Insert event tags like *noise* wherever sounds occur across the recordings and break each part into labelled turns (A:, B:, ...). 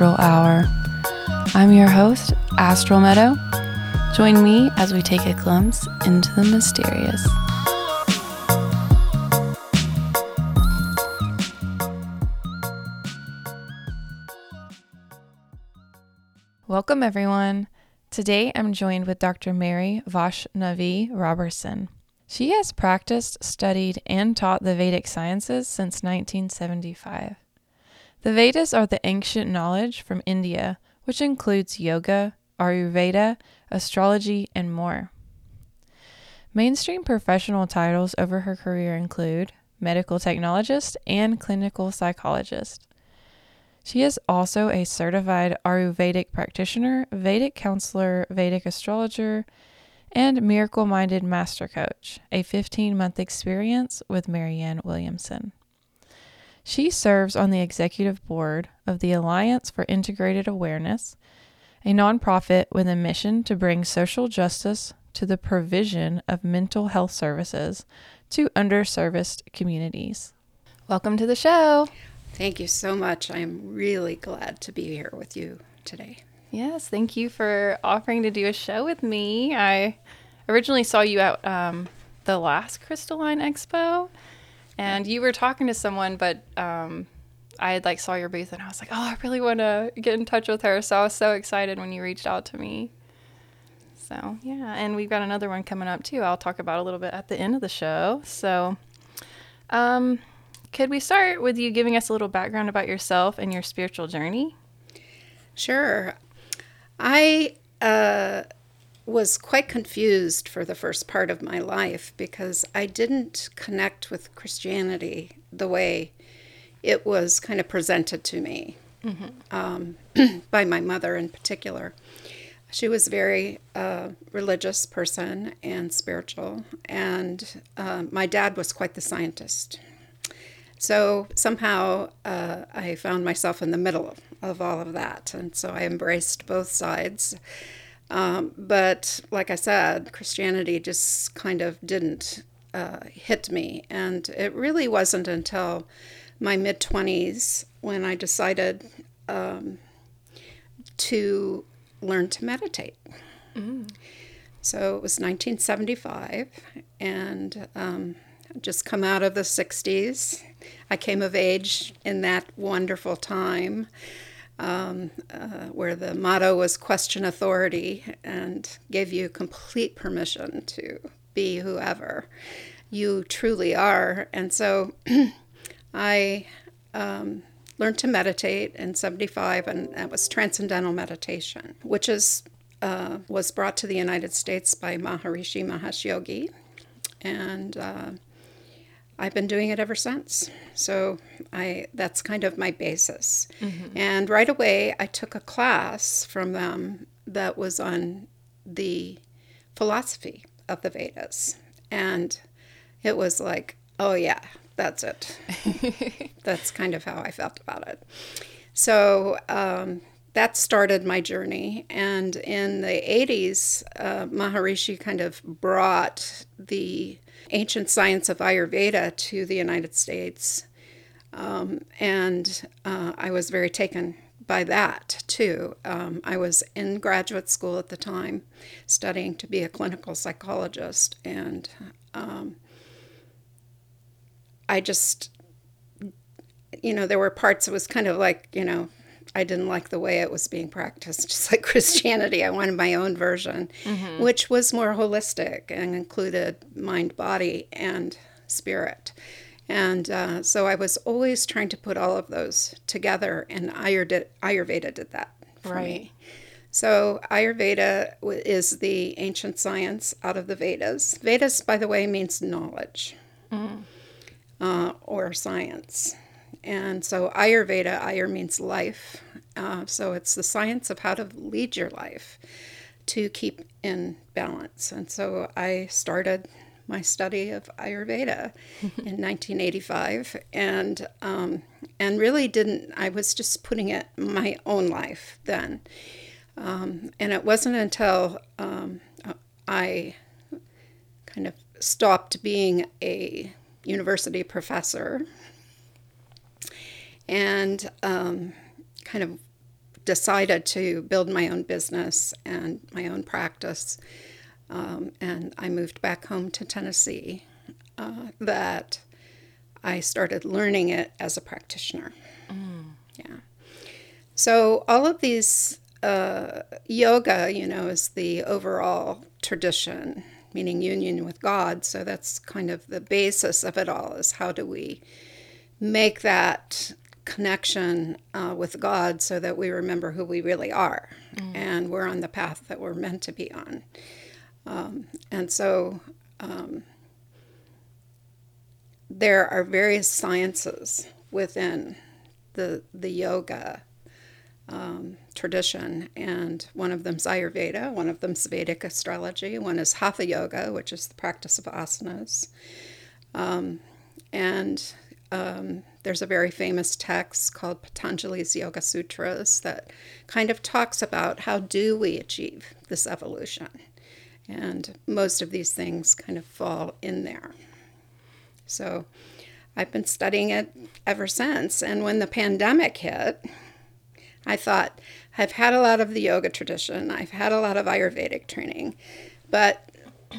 A: Astral Hour. I'm your host, Astral Meadow. Join me as we take a glimpse into the mysterious. Welcome, everyone. Today I'm joined with Dr. Mary Vaishnavi Roberson. She has practiced, studied, and taught the Vedic sciences since 1975. The Vedas are the ancient knowledge from India, which includes yoga, Ayurveda, astrology, and more. Mainstream professional titles over her career include medical technologist and clinical psychologist. She is also a certified Ayurvedic practitioner, Vedic counselor, Vedic astrologer, and Miracle Minded Master Coach, a 15 month experience with Marianne Williamson. She serves on the executive board of the Alliance for Integrated Awareness, a nonprofit with a mission to bring social justice to the provision of mental health services to underserviced communities. Welcome to the show.
B: Thank you so much. I am really glad to be here with you today.
A: Yes, thank you for offering to do a show with me. I originally saw you at um, the last Crystalline Expo, and you were talking to someone, but um, I had like saw your booth, and I was like, oh, I really want to get in touch with her. So I was so excited when you reached out to me. So yeah, and we've got another one coming up too. I'll talk about a little bit at the end of the show. So, um, could we start with you giving us a little background about yourself and your spiritual journey?
B: Sure. I uh, was quite confused for the first part of my life because I didn't connect with Christianity the way it was kind of presented to me mm-hmm. um, *clears throat* by my mother in particular. She was a very uh, religious person and spiritual, and uh, my dad was quite the scientist. So somehow uh, I found myself in the middle of, all of that. And so I embraced both sides. Um, but like I said, Christianity just kind of didn't uh, hit me. And it really wasn't until my mid 20s when I decided um, to learn to meditate. Mm. So it was 1975, and um, just come out of the 60s. I came of age in that wonderful time um, uh, where the motto was question authority and gave you complete permission to be whoever you truly are. And so *clears throat* I um, learned to meditate in 75, and that was transcendental meditation, which is uh, was brought to the United States by Maharishi Mahesh Yogi. And uh, I've been doing it ever since. So I that's kind of my basis. Mm-hmm. And right away I took a class from them that was on the philosophy of the Vedas. And it was like, oh yeah, that's it. *laughs* that's kind of how I felt about it. So um, that started my journey. And in the 80s, uh, Maharishi kind of brought the ancient science of Ayurveda to the United States. Um, and uh, I was very taken by that too. Um, I was in graduate school at the time studying to be a clinical psychologist, and um, I just, you know, there were parts it was kind of like, you know, I didn't like the way it was being practiced, *laughs* just like Christianity. I wanted my own version, mm-hmm. which was more holistic and included mind, body, and spirit. And uh, so I was always trying to put all of those together, and Ayurveda did that for right. me. So Ayurveda is the ancient science out of the Vedas. Vedas, by the way, means knowledge mm. uh, or science. And so Ayurveda, Ayur means life. Uh, so it's the science of how to lead your life to keep in balance. And so I started my study of Ayurveda *laughs* in 1985, and um, and really didn't. I was just putting it my own life then, um, and it wasn't until um, I kind of stopped being a university professor and um, kind of decided to build my own business and my own practice. Um, and I moved back home to Tennessee. Uh, that I started learning it as a practitioner. Mm. Yeah. So all of these uh, yoga, you know, is the overall tradition, meaning union with God. So that's kind of the basis of it all. Is how do we make that connection uh, with God so that we remember who we really are mm. and we're on the path that we're meant to be on. Um, and so um, there are various sciences within the, the yoga um, tradition, and one of them is Ayurveda, one of them is Vedic astrology, one is Hatha Yoga, which is the practice of asanas. Um, and um, there's a very famous text called Patanjali's Yoga Sutras that kind of talks about how do we achieve this evolution. And most of these things kind of fall in there. So I've been studying it ever since. And when the pandemic hit, I thought, I've had a lot of the yoga tradition, I've had a lot of Ayurvedic training, but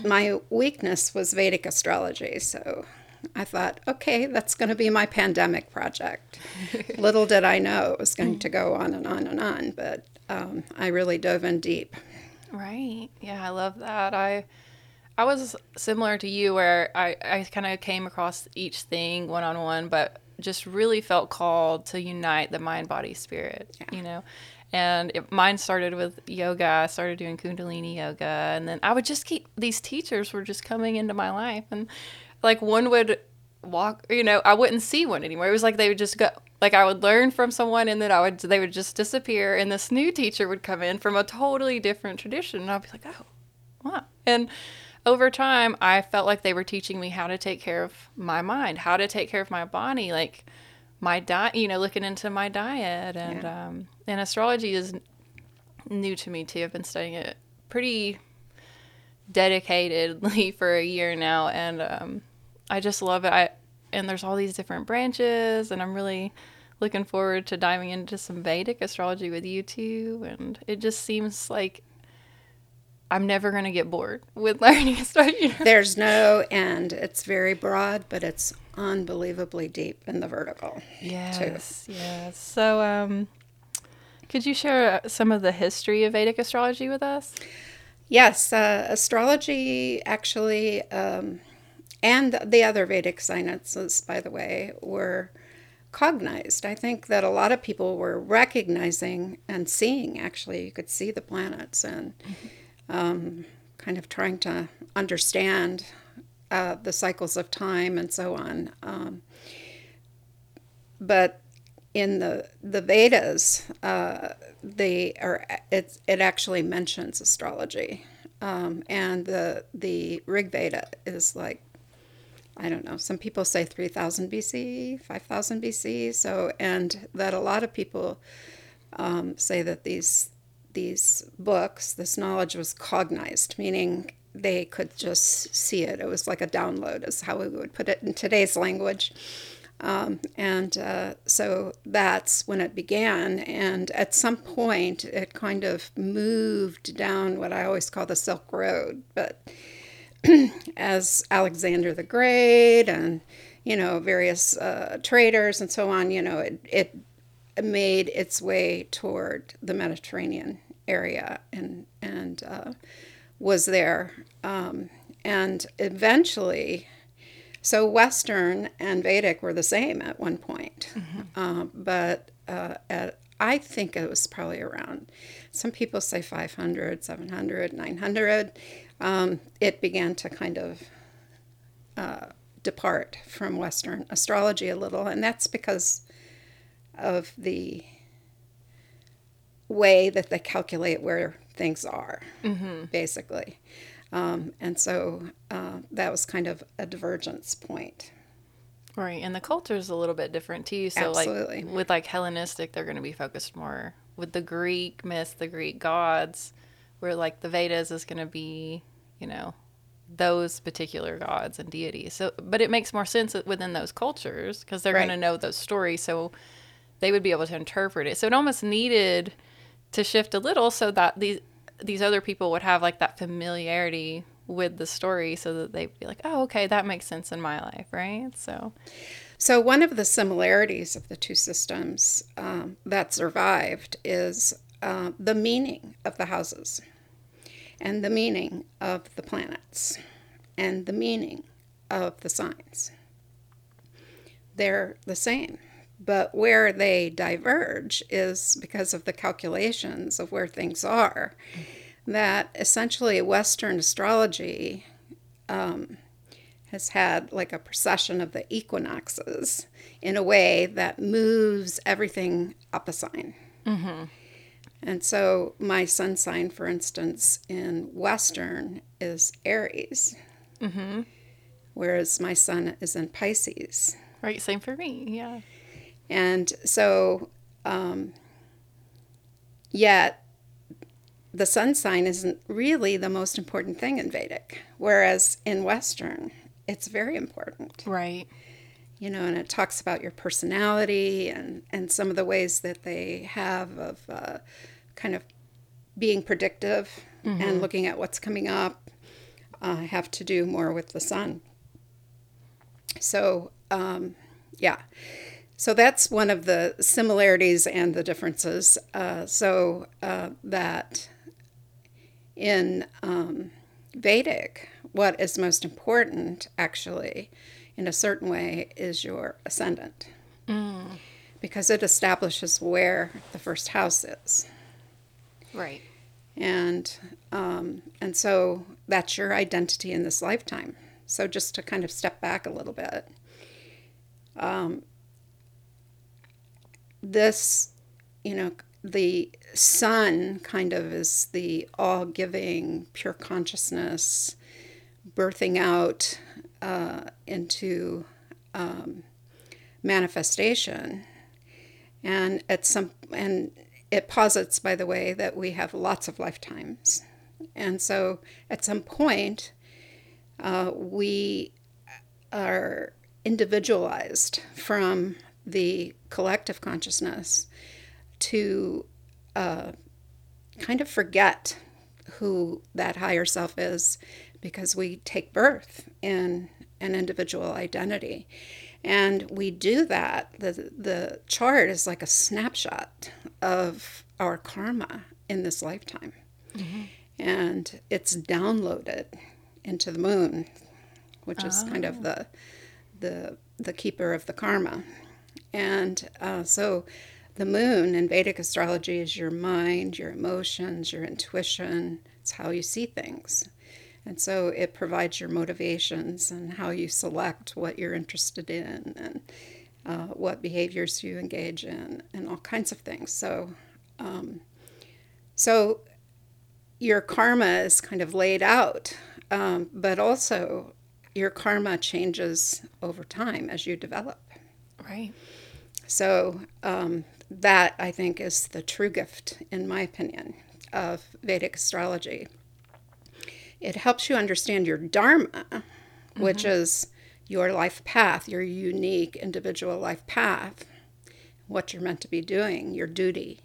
B: my weakness was Vedic astrology. So I thought, okay, that's going to be my pandemic project. *laughs* Little did I know it was going to go on and on and on, but um, I really dove in deep.
A: Right. Yeah, I love that. I I was similar to you where I, I kind of came across each thing one on one, but just really felt called to unite the mind, body, spirit, yeah. you know. And it, mine started with yoga. I started doing Kundalini yoga. And then I would just keep, these teachers were just coming into my life. And like one would walk, you know, I wouldn't see one anymore. It was like they would just go, like I would learn from someone and then I would, they would just disappear. And this new teacher would come in from a totally different tradition. And I'd be like, oh, wow. And, over time, I felt like they were teaching me how to take care of my mind, how to take care of my body, like my diet, you know, looking into my diet. And, yeah. um, and astrology is new to me too. I've been studying it pretty dedicatedly *laughs* for a year now. And, um, I just love it. I, and there's all these different branches and I'm really looking forward to diving into some Vedic astrology with you too. And it just seems like I'm never going to get bored with *laughs* learning astrology.
B: There's no end. It's very broad, but it's unbelievably deep in the vertical.
A: Yes, too. yes. So, um, could you share some of the history of Vedic astrology with us?
B: Yes, uh, astrology actually, um, and the other Vedic sciences, by the way, were cognized. I think that a lot of people were recognizing and seeing, actually, you could see the planets and. Mm-hmm um, kind of trying to understand uh, the cycles of time and so on. Um, but in the the Vedas, uh, they are it it actually mentions astrology, um, and the the Rig Veda is like I don't know. Some people say three thousand BC, five thousand BC. So and that a lot of people um, say that these these books, this knowledge was cognized, meaning they could just see it. It was like a download, is how we would put it in today's language. Um, and uh, so that's when it began. And at some point, it kind of moved down what I always call the Silk Road. But *clears throat* as Alexander the Great and you know various uh, traders and so on, you know it, it made its way toward the Mediterranean area and and uh, was there. Um, and eventually, so Western and Vedic were the same at one point, mm-hmm. uh, but uh, at, I think it was probably around. Some people say 500, 700, 900. Um, it began to kind of uh, depart from Western astrology a little, and that's because of the way that they calculate where things are, mm-hmm. basically. Um, and so uh, that was kind of a divergence point.
A: Right, and the culture is a little bit different too. So, Absolutely. like with like Hellenistic, they're going to be focused more with the Greek myths, the Greek gods, where like the Vedas is going to be, you know, those particular gods and deities. So, but it makes more sense within those cultures because they're right. going to know those stories. So, they would be able to interpret it. So it almost needed to shift a little so that these these other people would have like that familiarity with the story so that they'd be like, "Oh, okay, that makes sense in my life," right? So
B: So, one of the similarities of the two systems um, that survived is uh, the meaning of the houses, and the meaning of the planets, and the meaning of the signs. They're the same. But where they diverge is because of the calculations of where things are. That essentially Western astrology um, has had like a precession of the equinoxes in a way that moves everything up a sign. And so my sun sign, for instance, in Western is Aries, whereas my sun is in Pisces.
A: right, same for me. Yeah.
B: And so, um, yet, the sun sign isn't really the most important thing in Vedic, whereas in Western, it's very important.
A: Right.
B: You know, and it talks about your personality and, and some of the ways that they have of uh, kind of being predictive and looking at what's coming up uh, have to do more with the sun. So, um, yeah. So that's one of the similarities and the differences. Uh, so uh, that in um, Vedic, what is most important, actually, in a certain way, is your ascendant, because it establishes where the first house is,
A: Right.
B: and um, and so that's your identity in this lifetime. So just to kind of step back a little bit, um, this, you know, the sun kind of is the all giving, pure consciousness, birthing out uh, into um, manifestation. And at some, and it posits, by the way, that we have lots of lifetimes. And so at some point, uh, we are individualized from the collective consciousness to uh, kind of forget who that higher self is because we take birth in an individual identity. And we do that. The, the chart is like a snapshot of our karma in this lifetime. And it's downloaded into the moon, which is kind of the, the, the keeper of the karma. And uh, so the moon in Vedic astrology is your mind, your emotions, your intuition. It's how you see things. And so it provides your motivations and how you select what you're interested in and uh, what behaviors you engage in and all kinds of things. So, um, so your karma is kind of laid out, um, but also your karma changes over time as you develop.
A: Right.
B: So um, that I think is the true gift, in my opinion, of Vedic astrology. It helps you understand your dharma, which is your life path, your unique individual life path, what you're meant to be doing, your duty.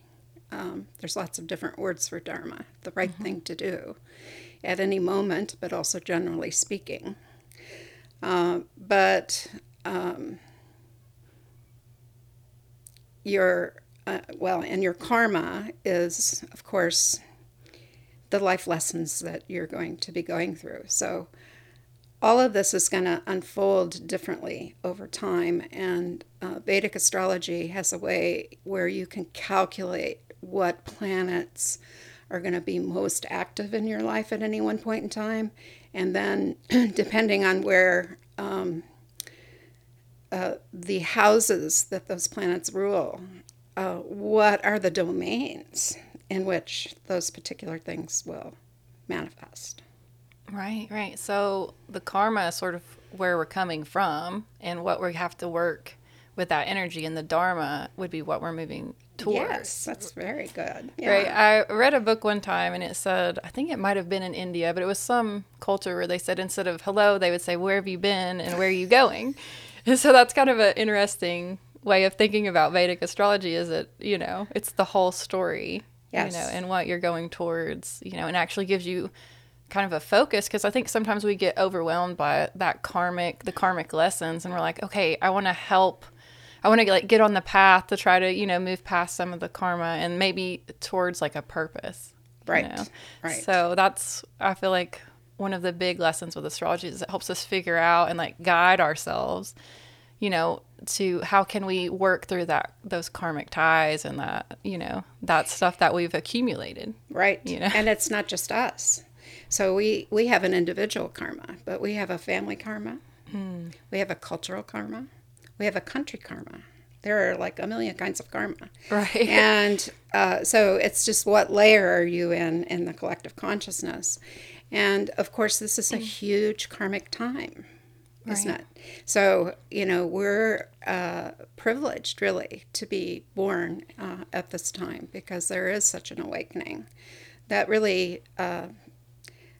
B: Um, there's lots of different words for dharma, the right thing to do at any moment, but also generally speaking. Uh, but um, your uh, well, and your karma is, of course, the life lessons that you're going to be going through. So, all of this is going to unfold differently over time, and uh, Vedic astrology has a way where you can calculate what planets are going to be most active in your life at any one point in time, and then *clears throat* depending on where um, uh, the houses that those planets rule, uh, what are the domains in which those particular things will manifest?
A: Right, right. So the karma is sort of where we're coming from and what we have to work with that energy and the dharma would be what we're moving towards.
B: Yes, that's very good. Yeah.
A: Right. I read a book one time and it said, I think it might have been in India, but it was some culture where they said instead of hello, they would say, Where have you been and where are you going? *laughs* And so that's kind of an interesting way of thinking about Vedic astrology is it, you know, it's the whole story,
B: Yes.
A: you know, and what you're going towards, you know, and actually gives you kind of a focus because I think sometimes we get overwhelmed by that karmic, the karmic lessons, and we're like, okay, I want to help. I want to like get on the path to try to, you know, move past some of the karma and maybe towards like a purpose. you
B: Right,
A: know?
B: right.
A: So that's I feel like one of the big lessons with astrology is it helps us figure out and like guide ourselves, you know, to how can we work through that those karmic ties and that, you know, that stuff that we've accumulated.
B: Right.
A: You know?
B: And it's not just us. So we, we have an individual karma, but we have a family karma.
A: Hmm.
B: We have a cultural karma. We have a country karma. There are like a million kinds of karma.
A: Right. *laughs*
B: And uh, so it's just what layer are you in in the collective consciousness? And of course, this is a huge karmic time, isn't it? So, you know, we're uh, privileged really to be born uh, at this time because there is such an awakening that really. Uh,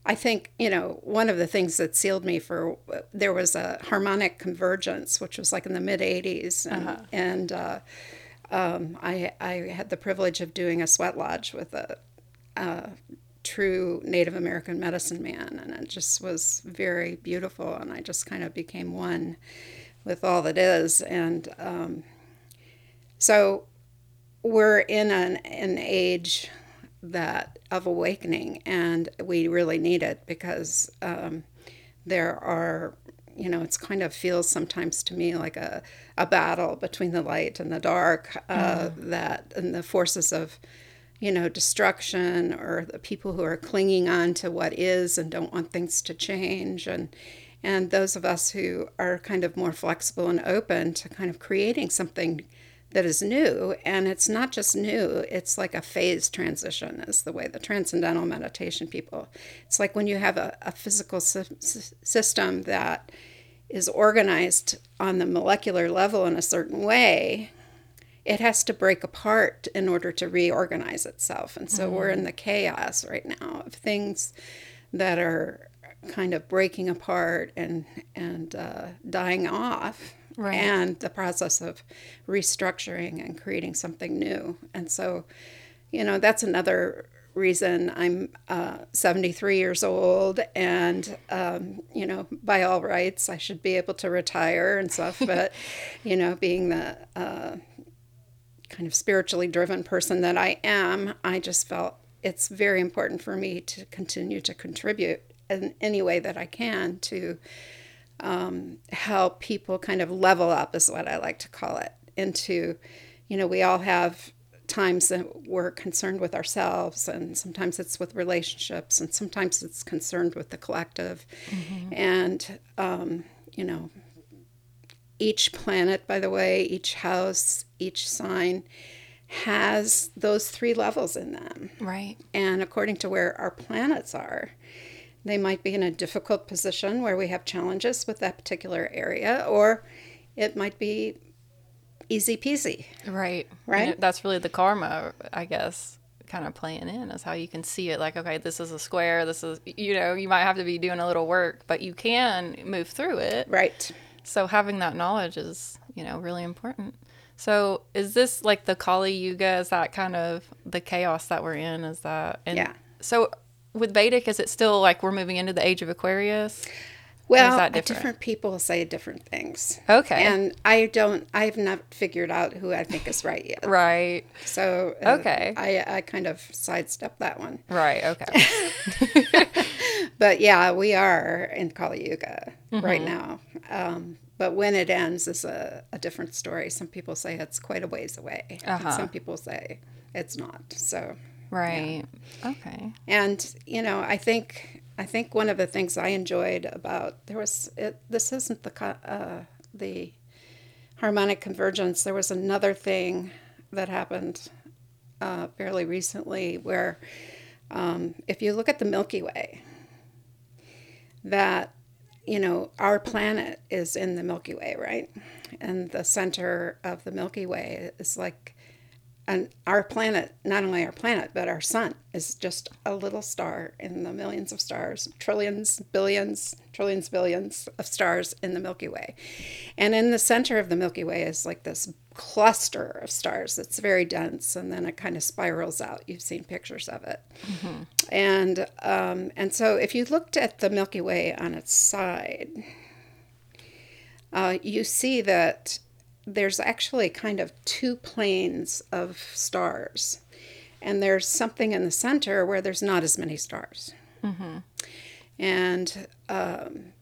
B: I think, you know, one of the things that sealed me for there was a harmonic convergence, which was like in the mid 80s. And, and uh, um, I, I had the privilege of doing a sweat lodge with a, a true Native American medicine man. And it just was very beautiful. And I just kind of became one with all that is. And um, so we're in an, an age that of awakening, and we really need it because um, there are, you know, it's kind of feels sometimes to me like a, a battle between the light and the dark, uh, that and the forces of, you know, destruction or the people who are clinging on to what is and don't want things to change, and and those of us who are kind of more flexible and open to kind of creating something that is new. And it's not just new it's like a phase transition is the way the transcendental meditation people it's like when you have a, a physical sy- sy- system that is organized on the molecular level in a certain way it has to break apart in order to reorganize itself and so we're in the chaos right now of things that are kind of breaking apart and and uh, dying off
A: Right.
B: and the process of restructuring and creating something new. And so, you know, that's another reason I'm uh, 73 years old, and um, you know, by all rights, I should be able to retire and stuff. *laughs* But you know, being the uh, kind of spiritually driven person that I am, I just felt it's very important for me to continue to contribute in any way that I can to um, help people kind of level up, is what I like to call it, into, you know, we all have times that we're concerned with ourselves, and sometimes it's with relationships, and sometimes it's concerned with the collective. And, um, you know, each planet, by the way, each house, each sign has those three levels in them.
A: Right.
B: And according to where our planets are, they might be in a difficult position where we have challenges with that particular area, or it might be easy peasy.
A: Right.
B: Right?
A: And that's really the karma, I guess, kind of playing in is how you can see it like, okay, this is a square. This is, you know, you might have to be doing a little work, but you can move through it.
B: Right.
A: So having that knowledge is, you know, really important. So is this like the Kali Yuga? Is that kind of the chaos that we're in? Is that? And
B: Yeah.
A: So with Vedic, is it still like we're moving into the age of Aquarius?
B: Well,
A: that
B: different? people say different things.
A: Okay.
B: And I don't, I've not figured out who I think is right yet.
A: Right.
B: So, uh,
A: Okay.
B: I, I kind of sidestepped that one.
A: Right. Okay. *laughs*
B: But yeah, we are in Kali Yuga right
A: Mm-hmm.
B: now. Um, but when it ends is a, a different story. Some people say it's quite a ways away.
A: Uh-huh.
B: some people say it's not. So,
A: right. Okay.
B: and you know, I think I think one of the things I enjoyed about there was it, this isn't the uh, the harmonic convergence. There was another thing that happened uh, fairly recently where um, if you look at the Milky Way, that you know our planet is in the Milky Way, right? And the center of the Milky Way is like and our planet, not only our planet, but our sun is just a little star in the millions of stars, trillions, billions, trillions, billions of stars in the Milky Way. And in the center of the Milky Way is like this cluster of stars that's very dense, and then it kind of spirals out. You've seen pictures of it. Mm-hmm. And, um, and so if you looked at the Milky Way on its side, uh, you see that there's actually kind of two planes of stars. And there's something in the center where there's not as many stars. Mm-hmm. And um,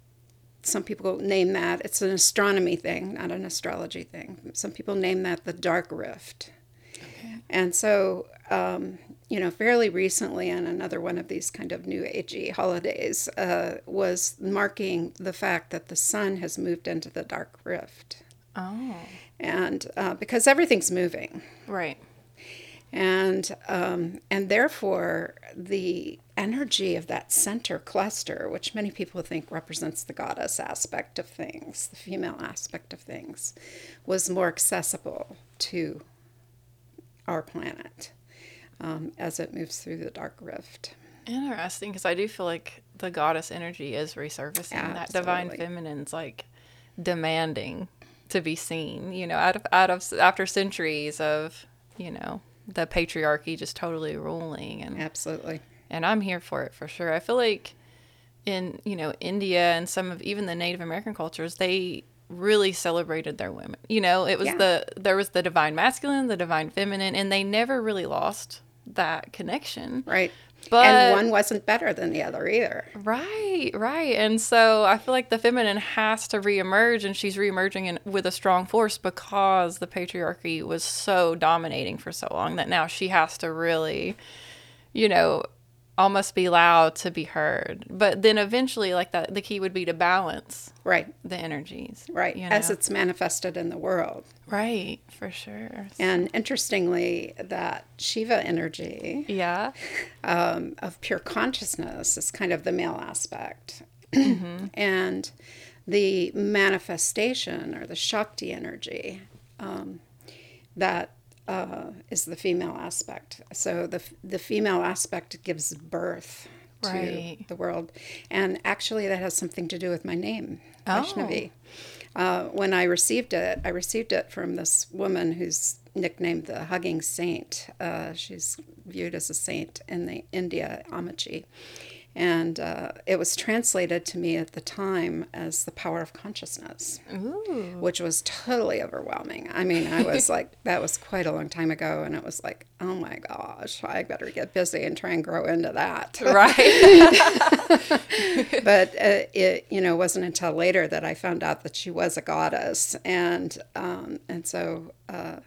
B: some people name that, it's an astronomy thing, not an astrology thing. Some people name that the dark rift. Okay. And so, um, you know, fairly recently on another one of these kind of new agey holidays uh, was marking the fact that the sun has moved into the dark rift.
A: Oh.
B: And uh, because everything's moving.
A: Right.
B: And um, and therefore the energy of that center cluster, which many people think represents the goddess aspect of things, the female aspect of things, was more accessible to our planet um, as it moves through the dark rift.
A: Interesting, because I do feel like the goddess energy is resurfacing. Absolutely. That divine feminine's like demanding to be seen. You know, out of out of after centuries of you know the patriarchy just totally ruling and
B: absolutely.
A: And I'm here for it for sure. I feel like in you know India and some of even the Native American cultures, they really celebrated their women. You know, it was yeah. the there was the divine masculine, the divine feminine, and they never really lost that connection.
B: Right. But and one wasn't better than the other either.
A: Right, right. And so I feel like the feminine has to reemerge, and she's reemerging in, with a strong force because the patriarchy was so dominating for so long that now she has to really, you know, almost be loud to be heard. But then eventually, like that, the key would be to balance
B: right
A: the energies,
B: right, you know? as it's manifested in the world.
A: Right, for sure.
B: And interestingly, that Shiva energy,
A: yeah, *laughs*
B: um, of pure consciousness is kind of the male aspect, mm-hmm. *clears throat* and the manifestation or the Shakti energy. Um, that uh, is the female aspect. So the the female aspect gives birth to right. the world, and actually that has something to do with my name, oh. Vaishnavi. Uh, when I received it, I received it from this woman who's nicknamed the Hugging Saint. Uh, she's viewed as a saint in the India, Ammachi. And uh, it was translated to me at the time as the power of consciousness,
A: Ooh.
B: which was totally overwhelming. I mean, I was like, *laughs* that was quite a long time ago. And it was like, oh my gosh, I better get busy and try and grow into that.
A: Right. *laughs*
B: but uh, it, you know, wasn't until later that I found out that she was a goddess. And, um, and so, uh,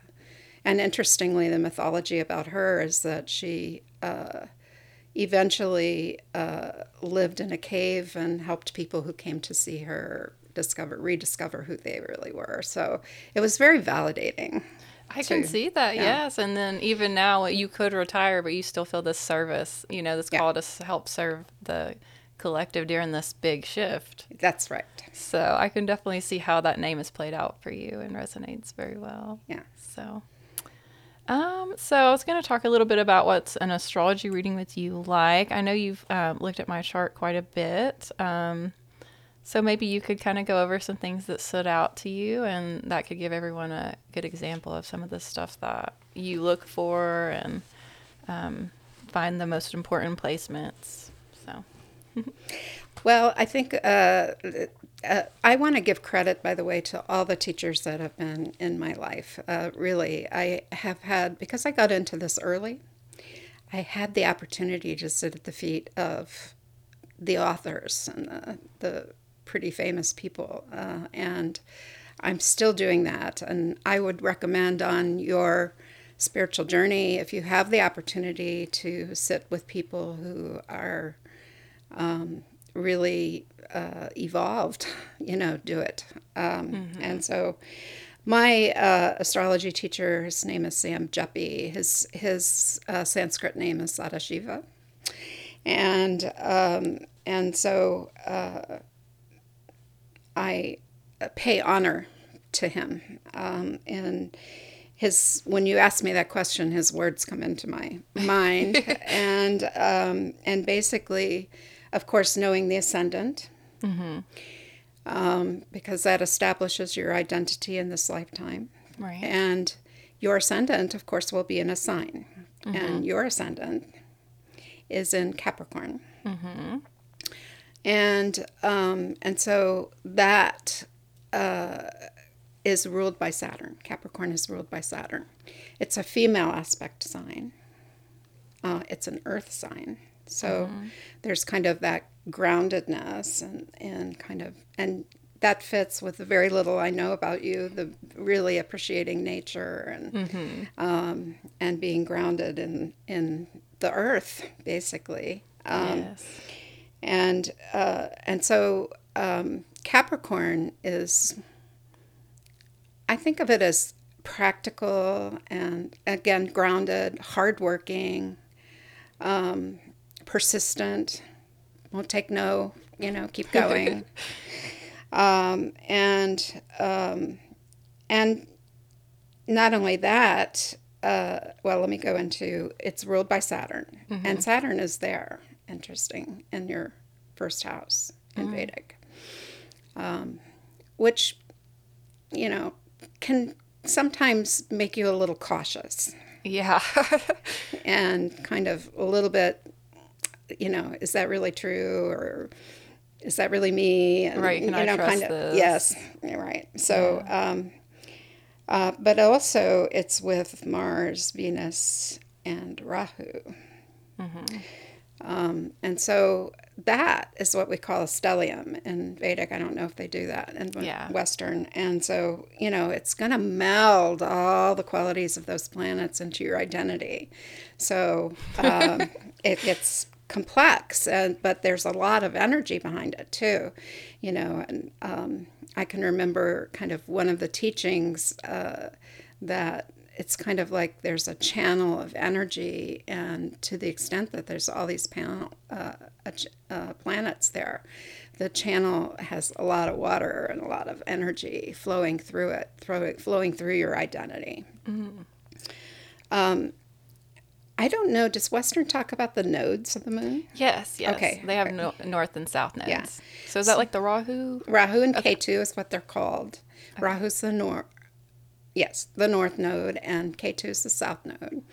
B: and interestingly, the mythology about her is that she, uh, eventually uh, lived in a cave and helped people who came to see her discover rediscover who they really were so it was very validating
A: I can see that, yeah. yes. And then even now, you could retire, but you still feel this service, you know, this yeah. call to help serve the collective during this big shift.
B: That's right.
A: So I can definitely see how that name is played out for you and resonates very well.
B: Yeah.
A: So. Um, so I was going to talk a little bit about what's an astrology reading with you like. I know you've um, looked at my chart quite a bit. Um, so maybe you could kind of go over some things that stood out to you, and that could give everyone a good example of some of the stuff that you look for and um, find the most important placements. So. *laughs*
B: well, I think uh, uh, I want to give credit, by the way, to all the teachers that have been in my life. Uh, really, I have had, because I got into this early, I had the opportunity to sit at the feet of the authors and the, the pretty famous people. Uh, and I'm still doing that. And I would recommend on your spiritual journey, if you have the opportunity to sit with people who are um, really uh, evolved, you know, do it. Um, mm-hmm. And so my uh, astrology teacher, his name is Sam Geppi. His, his uh, Sanskrit name is Sadashiva. And, um, and so uh, I pay honor to him. Um, and his when you ask me that question, his words come into my mind, *laughs* and um, and basically, of course, knowing the ascendant, um, because that establishes your identity in this lifetime,
A: Right.
B: and your ascendant, of course, will be in a sign, and your ascendant is in Capricorn, and um, and so that uh, is ruled by Saturn. Capricorn is ruled by Saturn. It's a female aspect sign. Uh, it's an Earth sign, so there's kind of that groundedness and and kind of and that fits with the very little I know about you, the really appreciating nature and um, and being grounded in in the earth, basically. Um,
A: yes.
B: and uh, and so um, Capricorn is. I think of it as practical and again grounded, hardworking, um, persistent. Won't take no. You know, keep *laughs* going. um, and um, and not only that. Uh, well, let me go into it's ruled by Saturn, and Saturn is there. Interesting in your first house in Vedic, um, which you know can sometimes make you a little cautious
A: Yeah. *laughs*
B: and kind of a little bit, you know, is that really true or is that really me? And,
A: Right, can
B: you
A: I
B: know,
A: trust
B: kind of,
A: this?
B: yes, right. So, um, uh, but also it's with Mars, Venus, and Rahu.
A: Mm-hmm.
B: Um, and so that is what we call a stellium in Vedic. I don't know if they do that in
A: Yeah.
B: Western. And so, you know, it's going to meld all the qualities of those planets into your identity. So um, *laughs* it gets complex, and but there's a lot of energy behind it too, you know. And um, I can remember kind of one of the teachings uh, that it's kind of like there's a channel of energy, and to the extent that there's all these panel, uh, uh, planets there, the channel has a lot of water and a lot of energy flowing through it, throw, flowing through your identity. Um, I don't know. Does Western talk about the nodes of the moon?
A: yes. Yes.
B: Okay,
A: They have no, north and south nodes.
B: Yeah.
A: So is that like the Rahu?
B: Rahu and Ketu is what they're called. Rahu's the north. Yes, the north node, and Ketu is the south node.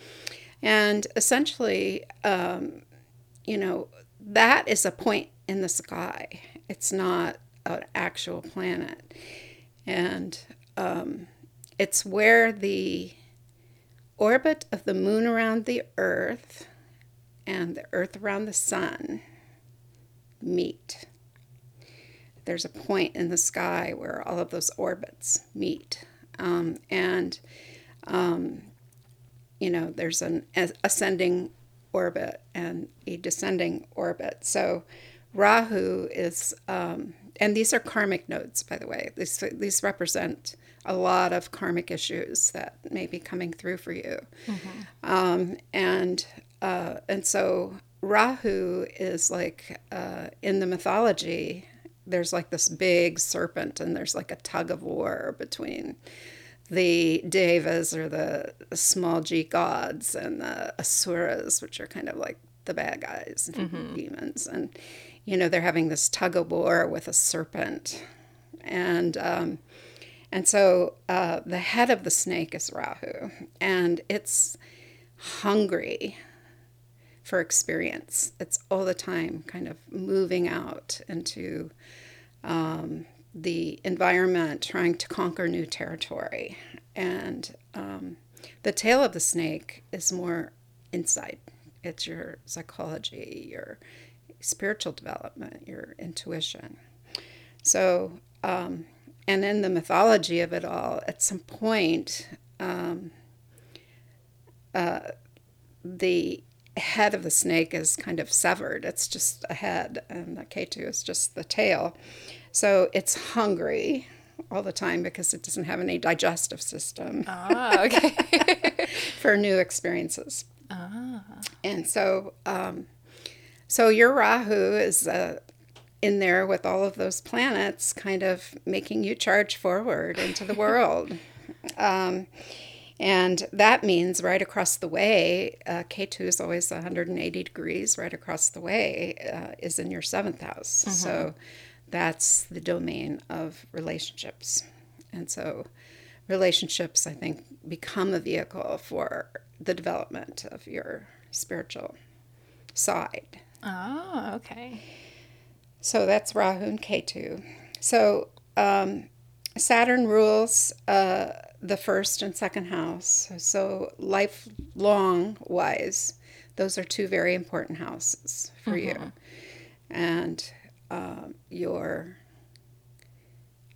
B: And essentially, um, you know, that is a point in the sky. It's not an actual planet. And um, it's where the orbit of the moon around the earth and the earth around the sun meet there's a point in the sky where all of those orbits meet. Um, and, um, you know, there's an ascending orbit and a descending orbit. So Rahu is, um, and these are karmic nodes, by the way. These, these represent a lot of karmic issues that may be coming through for you. Um, and, uh, and so Rahu is like uh, in the mythology, there's like this big serpent, and there's like a tug of war between the devas or the small g gods and the asuras, which are kind of like the bad guys, demons. And, you know, they're having this tug of war with a serpent. And, um, and so uh, the head of the snake is Rahu, and it's hungry for experience. It's all the time kind of moving out into um, the environment, trying to conquer new territory. And um, the tail of the snake is more inside. It's your psychology, your spiritual development, your intuition. So, um, and in the mythology of it all, at some point, um, uh, the head of the snake is kind of severed. It's just a head, and the Ketu is just the tail. So it's hungry all the time because it doesn't have any digestive system
A: Ah, okay. *laughs*
B: for new experiences.
A: ah.
B: And so, um, so your Rahu is uh, in there with all of those planets, kind of making you charge forward into the world. *laughs* Um, And that means right across the way, uh, Ketu is always 180 degrees, right across the way uh, is in your seventh house. So that's the domain of relationships. And so relationships, I think, become a vehicle for the development of your spiritual side.
A: Oh, okay.
B: So that's Rahu and Ketu. So um, Saturn rules uh, the first and second house. So lifelong wise, those are two very important houses for you. And um, your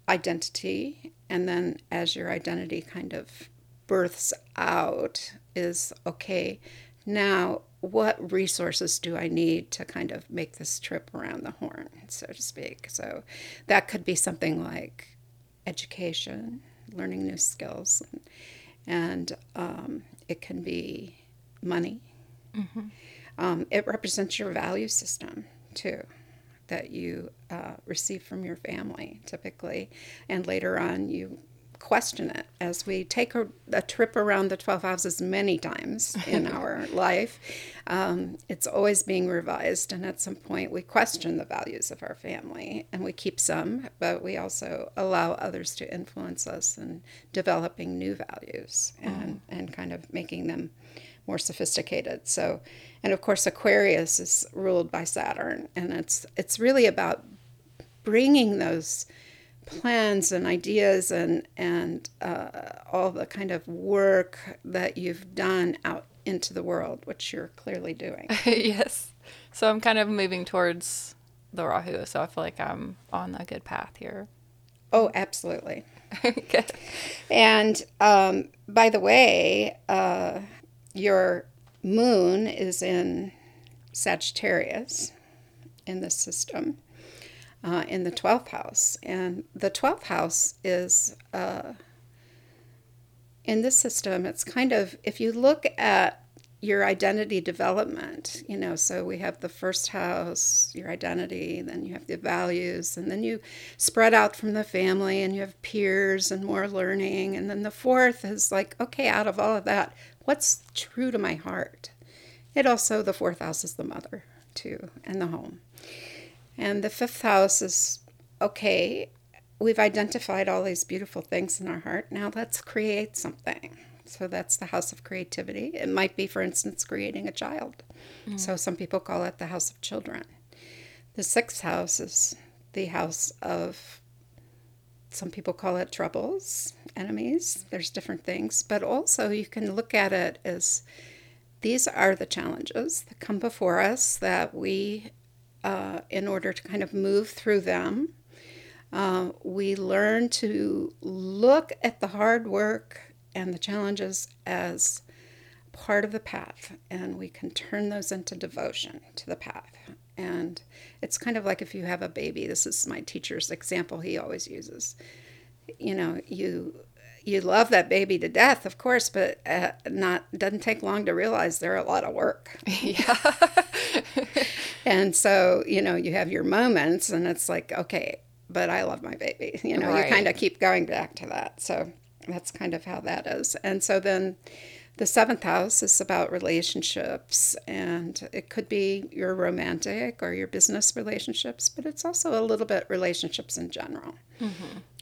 B: identity, and then as your identity kind of births out, is okay, now what resources do I need to kind of make this trip around the horn, so to speak? So that could be something like education, learning new skills, and um, it can be money. Um, it represents your value system too, that you uh, receive from your family typically, and later on you question it as we take a, a trip around the 12 houses many times in *laughs* our life. Um, it's always being revised, and at some point we question the values of our family, and we keep some, but we also allow others to influence us in developing new values and, and kind of making them more sophisticated. So, and of course, Aquarius is ruled by Saturn, and it's it's really about bringing those plans and ideas and and uh, all the kind of work that you've done out into the world, which you're clearly doing. *laughs*
A: yes. So I'm kind of moving towards the Rahu, so I feel like I'm on a good path here.
B: Oh, absolutely. *laughs*
A: okay.
B: And um, by the way, uh, your moon is in Sagittarius in the system, uh, in the 12th house. And the 12th house is, uh, in this system, it's kind of, if you look at your identity development, you know, so we have the first house, your identity, then you have the values, and then you spread out from the family and you have peers and more learning. And then the fourth is like, okay, out of all of that, what's true to my heart? It also, the fourth house is the mother, too, and the home. And the fifth house is okay, we've identified all these beautiful things in our heart. Now let's create something. So that's the house of creativity. It might be, for instance, creating a child. Mm. So some people call it the house of children. The sixth house is the house of, some people call it troubles, enemies. There's different things. But also, you can look at it as these are the challenges that come before us that we, uh, in order to kind of move through them, uh, we learn to look at the hard work and the challenges as part of the path, and we can turn those into devotion to the path. And it's kind of like if you have a baby. This is my teacher's example he always uses. You know, you you love that baby to death, of course, but uh, not doesn't take long to realize they're a lot of work. *laughs*
A: Yeah. *laughs*
B: And so, you know, you have your moments, and it's like, okay, but I love my baby. *laughs* You know,
A: Right.
B: you kind of keep going back to that. So that's kind of how that is. And so then the seventh house is about relationships, and it could be your romantic or your business relationships, but it's also a little bit relationships in general.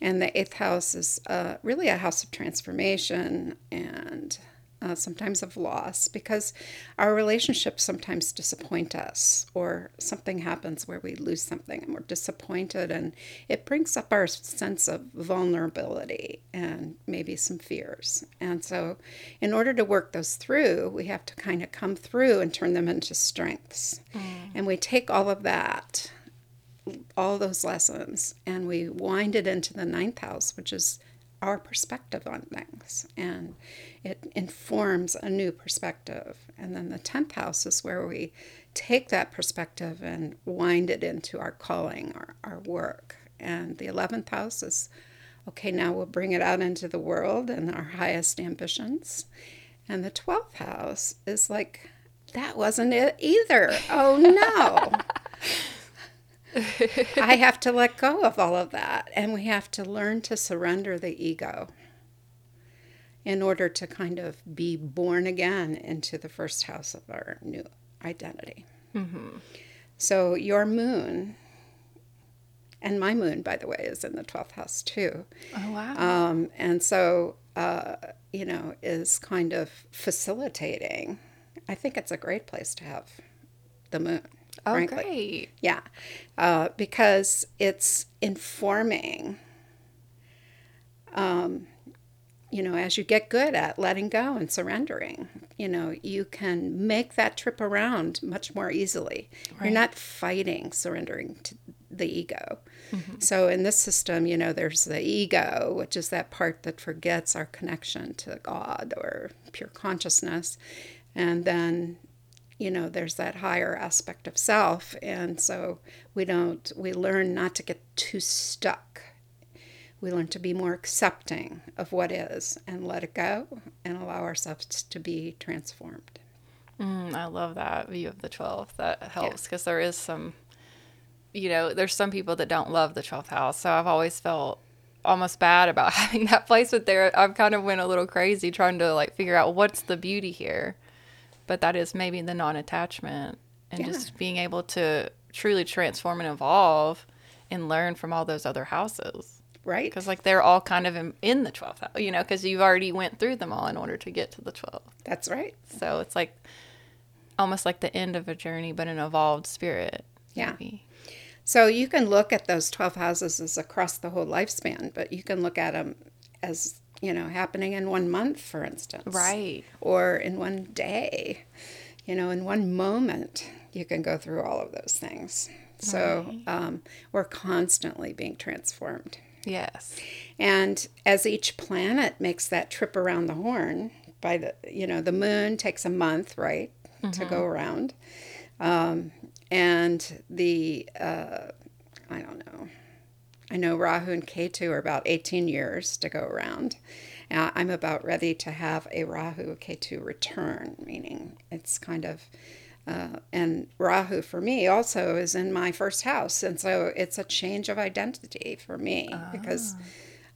B: And the eighth house is uh, really a house of transformation and uh, sometimes of loss because our relationships sometimes disappoint us or something happens where we lose something and we're disappointed and it brings up our sense of vulnerability and maybe some fears. And so in order to work those through we have to kind of come through and turn them into strengths. And we take all of that all those lessons and we wind it into the ninth house, which is our perspective on things. And it informs a new perspective. And then the 10th house is where we take that perspective and wind it into our calling or our work. And the 11th house is okay, now we'll bring it out into the world and our highest ambitions. And the 12th house is like, that wasn't it either. Oh no. *laughs* I have to let go of all of that. And we have to learn to surrender the ego. in order to kind of be born again into the first house of our new identity. So your moon, and my moon, by the way, is in the 12th house too.
A: Oh, wow.
B: Um, and so, uh, you know, is kind of facilitating. I think it's a great place to have the moon.
A: Oh,
B: frankly.
A: great.
B: Yeah, uh, because it's informing. Um, you know, as you get good at letting go and surrendering, you know, you can make that trip around much more easily. You're not fighting surrendering to the ego. So in this system, you know, there's the ego, which is that part that forgets our connection to God or pure consciousness. And then you know there's that higher aspect of self and so we don't we learn not to get too stuck we learn to be more accepting of what is and let it go and allow ourselves to be transformed
A: Mm, I love that view of the 12th. That helps because there is some, you know, there's some people that don't love the 12th house. So I've always felt almost bad about *laughs* having that place placement there. I've kind of went a little crazy trying to like figure out what's the beauty here. But that is maybe the non attachment and
B: Yeah.
A: just being able to truly transform and evolve and learn from all those other houses.
B: right
A: Because like they're all kind of in, in the 12th house, you know, because you've already went through them all in order to get to the 12th.
B: that's right
A: So it's like almost like the end of a journey, but an evolved spirit.
B: Yeah.
A: maybe.
B: so you can look at those 12 houses as across the whole lifespan but you can look at them as you know happening in one month for instance.
A: Right.
B: or in one day you know in one moment you can go through all of those things. So um, we're constantly being transformed.
A: Yes.
B: and as each planet makes that trip around the horn by the you know the moon takes a month right to go around. Um, and the uh, i don't know I know Rahu and Ketu are about 18 years to go around. Uh, I'm about ready to have a Rahu Ketu return, meaning it's kind of, uh, and Rahu for me also is in my first house. And so it's a change of identity for me because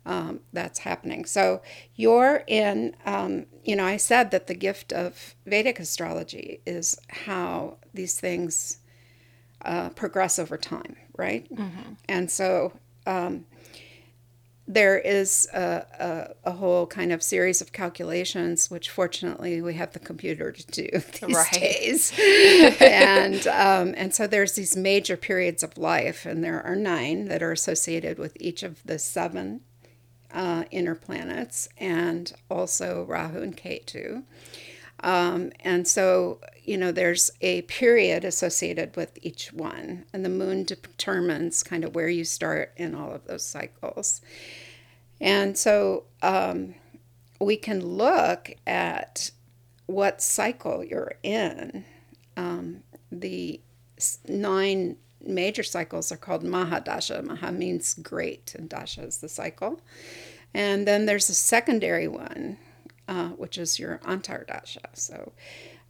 B: um, that's happening. So you're in, um, you know, I said that the gift of Vedic astrology is how these things uh, progress over time, right? And so um, there is a, a, a whole kind of series of calculations, which fortunately we have the computer to do *laughs* these
A: Right.
B: days. *laughs* and um, and so there's these major periods of life, and there are nine that are associated with each of the seven uh, inner planets, and also Rahu and Ketu. Um, and so, you know, there's a period associated with each one, and the moon determines kind of where you start in all of those cycles. And so um, we can look at what cycle you're in. Um, the nine major cycles are called Mahadasha. Maha means great, and Dasha is the cycle. And then there's a secondary one, uh, which is your Antardasha. So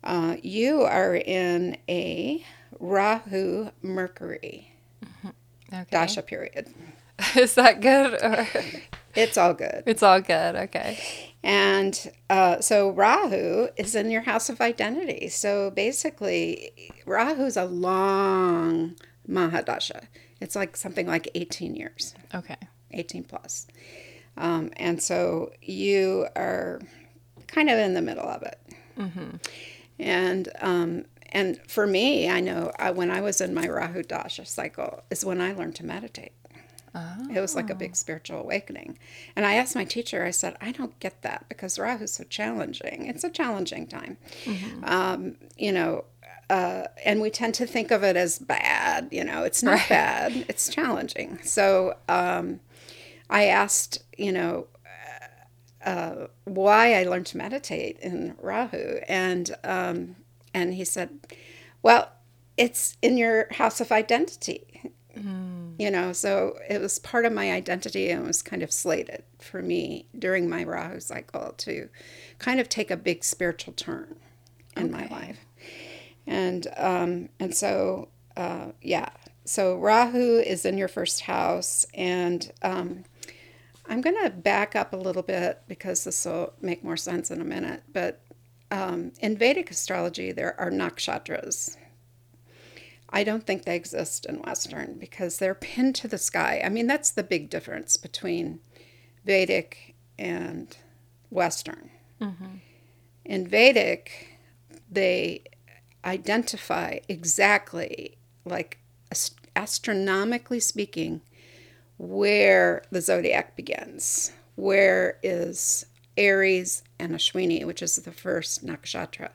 B: uh, you are in a Rahu Mercury
A: Okay.
B: Dasha period. *laughs*
A: Is that good? Or
B: It's all good.
A: it's all good. Okay.
B: And uh, so Rahu is in your house of identity. So basically, Rahu's a long Mahadasha. It's like something like 18 years,
A: Okay.
B: 18 plus. Um, and so you are kind of in the middle of it. And um, and for me, I know I, when I was in my Rahu Dasha cycle is when I learned to meditate. Oh. It was like a big spiritual awakening. And I asked my teacher, I said, I don't get that because Rahu is so challenging. It's a challenging time. Um, you know, uh, and we tend to think of it as bad. You know, it's not bad, it's challenging. So um, I asked, you know, uh, why I learned to meditate in Rahu. And, um, and he said, well, it's in your house of identity. You know so it was part of my identity and was kind of slated for me during my rahu cycle to kind of take a big spiritual turn in my life. And um and so uh yeah. So rahu is in your first house and um I'm going to back up a little bit because this will make more sense in a minute. But um, in Vedic astrology, there are nakshatras. I don't think they exist in Western because they're pinned to the sky. I mean, that's the big difference between Vedic and Western. Mm-hmm. In Vedic, they identify exactly, like astronomically speaking, where the zodiac begins. Where is Aries and Ashwini, which is the first nakshatra.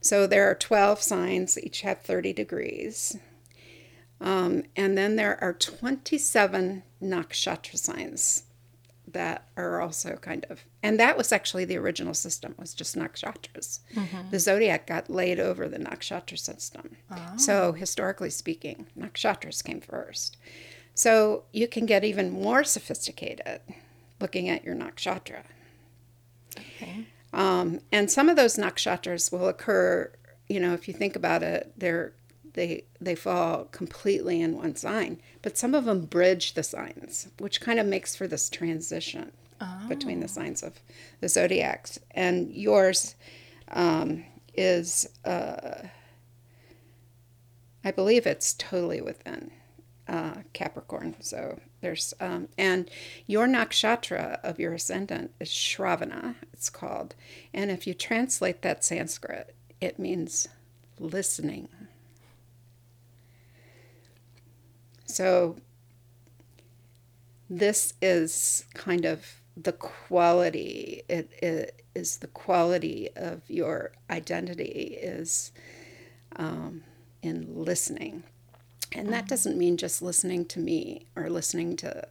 B: So there are 12 signs, each have 30 degrees. Um, and then there are 27 nakshatra signs that are also kind of and that was actually the original system was just nakshatras mm-hmm. the zodiac got laid over the nakshatra system oh. so historically speaking nakshatras came first so you can get even more sophisticated looking at your nakshatra okay um, and some of those nakshatras will occur you know if you think about it they're they they fall completely in one sign but some of them bridge the signs which kind of makes for this transition oh. between the oh. signs of the zodiacs and yours um, is uh, i believe it's totally within uh, capricorn. So there's um, and your nakshatra of your ascendant is shravana it's called. And if you translate that sanskrit it means listening. So this is kind of the quality it, it is the quality of your identity is um, in listening and that mm-hmm. doesn't mean just listening to me or listening to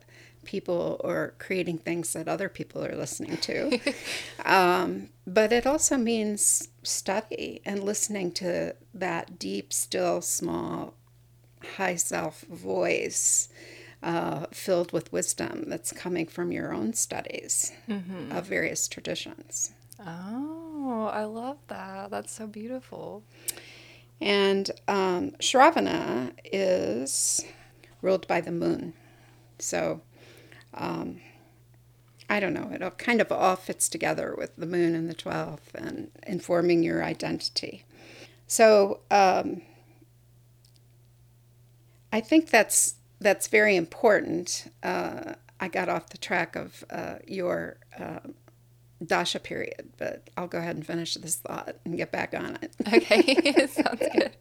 B: people or creating things that other people are listening to *laughs* um, but it also means study and listening to that deep still small high self voice uh, filled with wisdom that's coming from your own studies mm-hmm. of various traditions.
A: Oh, I love that. That's so beautiful.
B: And um, Shravana is ruled by the moon. So, um, I don't know, it all kind of all fits together with the moon and the 12th and informing your identity. So, um, I think that's that's very important. Uh, I got off the track of uh, your uh, dasha period, but I'll go ahead and finish this thought and get back on it.
A: Okay, *laughs* *laughs* sounds good.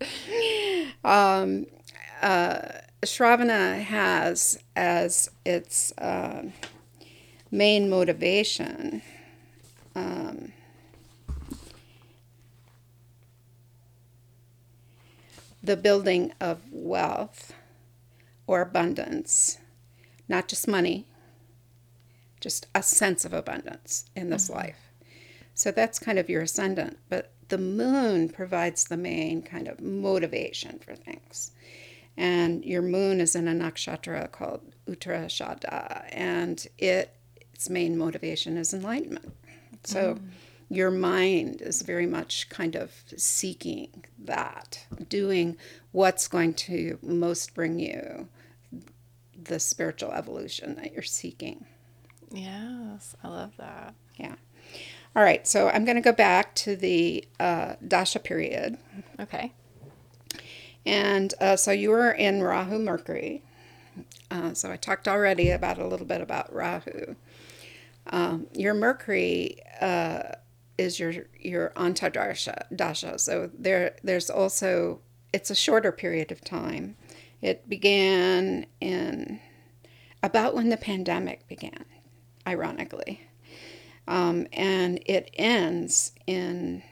B: Um, uh, Shravana has as its uh, main motivation. Um, the building of wealth or abundance, not just money, just a sense of abundance in this mm-hmm. life. So that's kind of your ascendant. But the moon provides the main kind of motivation for things. And your moon is in a nakshatra called Uttarashada, and it its main motivation is enlightenment. So mm. your mind is very much kind of seeking that, doing what's going to most bring you the spiritual evolution that you're seeking.
A: Yes, I love that.
B: Yeah. All right, so I'm going to go back to the uh, Dasha period.
A: Okay.
B: And uh, so you were in Rahu Mercury. Uh, so I talked already about a little bit about Rahu. Um, your Mercury uh, is your your antardasha dasha. So there there's also it's a shorter period of time. It began in about when the pandemic began, ironically. Um, and it ends in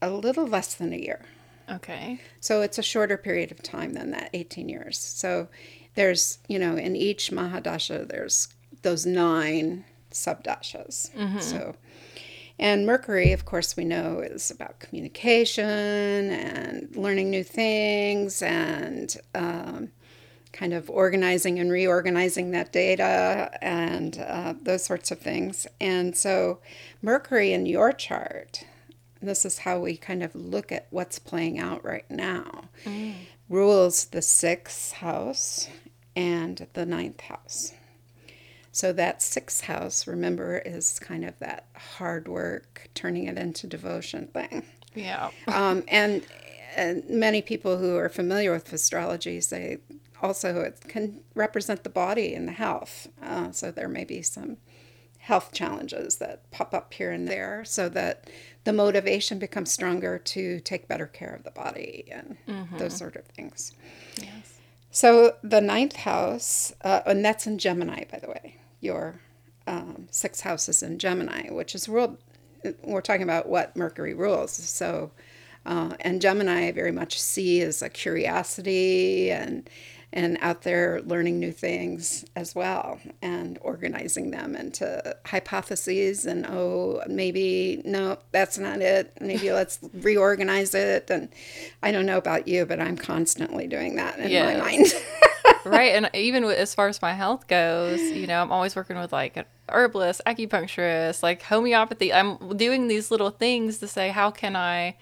B: a little less than a year.
A: Okay.
B: So it's a shorter period of time than that 18 years. So there's, you know, in each Mahadasha, there's those nine subdashas. Mm-hmm. So and Mercury, of course, we know is about communication and learning new things and um, kind of organizing and reorganizing that data and uh, those sorts of things. And so, Mercury in your chart, this is how we kind of look at what's playing out right now, mm. rules the sixth house and the ninth house. So that sixth house, remember, is kind of that hard work, turning it into devotion thing.
A: Yeah.
B: Um, and, and many people who are familiar with astrology say also it can represent the body and the health. Uh, so there may be some health challenges that pop up here and there so that the motivation becomes stronger to take better care of the body and those sort of things.
A: Yes.
B: So the ninth house, uh, and that's in Gemini, by the way. Your um, sixth house is in Gemini, which is ruled. We're talking about what Mercury rules. So, uh, and Gemini I very much see as a curiosity and and out there learning new things as well and organizing them into hypotheses and oh maybe no that's not it maybe *laughs* let's reorganize it and i don't know about you but i'm constantly doing that in
A: Yes.
B: my mind *laughs*
A: right. And even with, as far as my health goes, you know, I'm always working with like an herbalist, acupuncturist, like homeopathy. I'm doing these little things to say, how can I,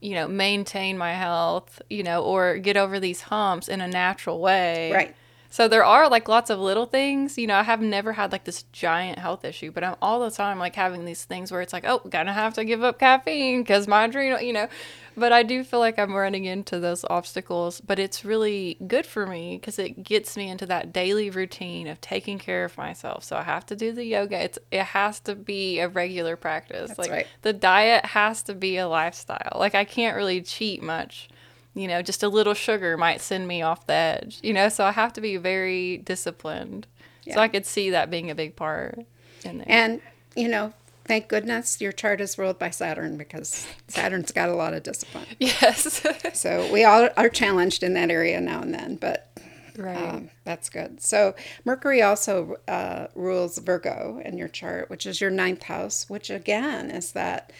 A: you know, maintain my health, you know, or get over these humps in a natural way.
B: Right.
A: So there are like lots of little things, you know, I have never had like this giant health issue, but I'm all the time like having these things where it's like, oh, gonna have to give up caffeine because my adrenal, you know, but I do feel like I'm running into those obstacles, but it's really good for me because it gets me into that daily routine of taking care of myself. So I have to do the yoga. It's it has to be a regular practice. like
B: right.
A: the diet has to be a lifestyle. Like I can't really cheat much. You know, just a little sugar might send me off the edge. You know, so I have to be very disciplined. So I could see that being a big part in there.
B: and you know thank goodness your chart is ruled by saturn because saturn's got a lot of discipline *laughs*
A: yes. *laughs*
B: so we all are challenged in that area now and then but
A: right.
B: Um, that's good. So Mercury also uh, rules Virgo in your chart, which is your ninth house, which again is that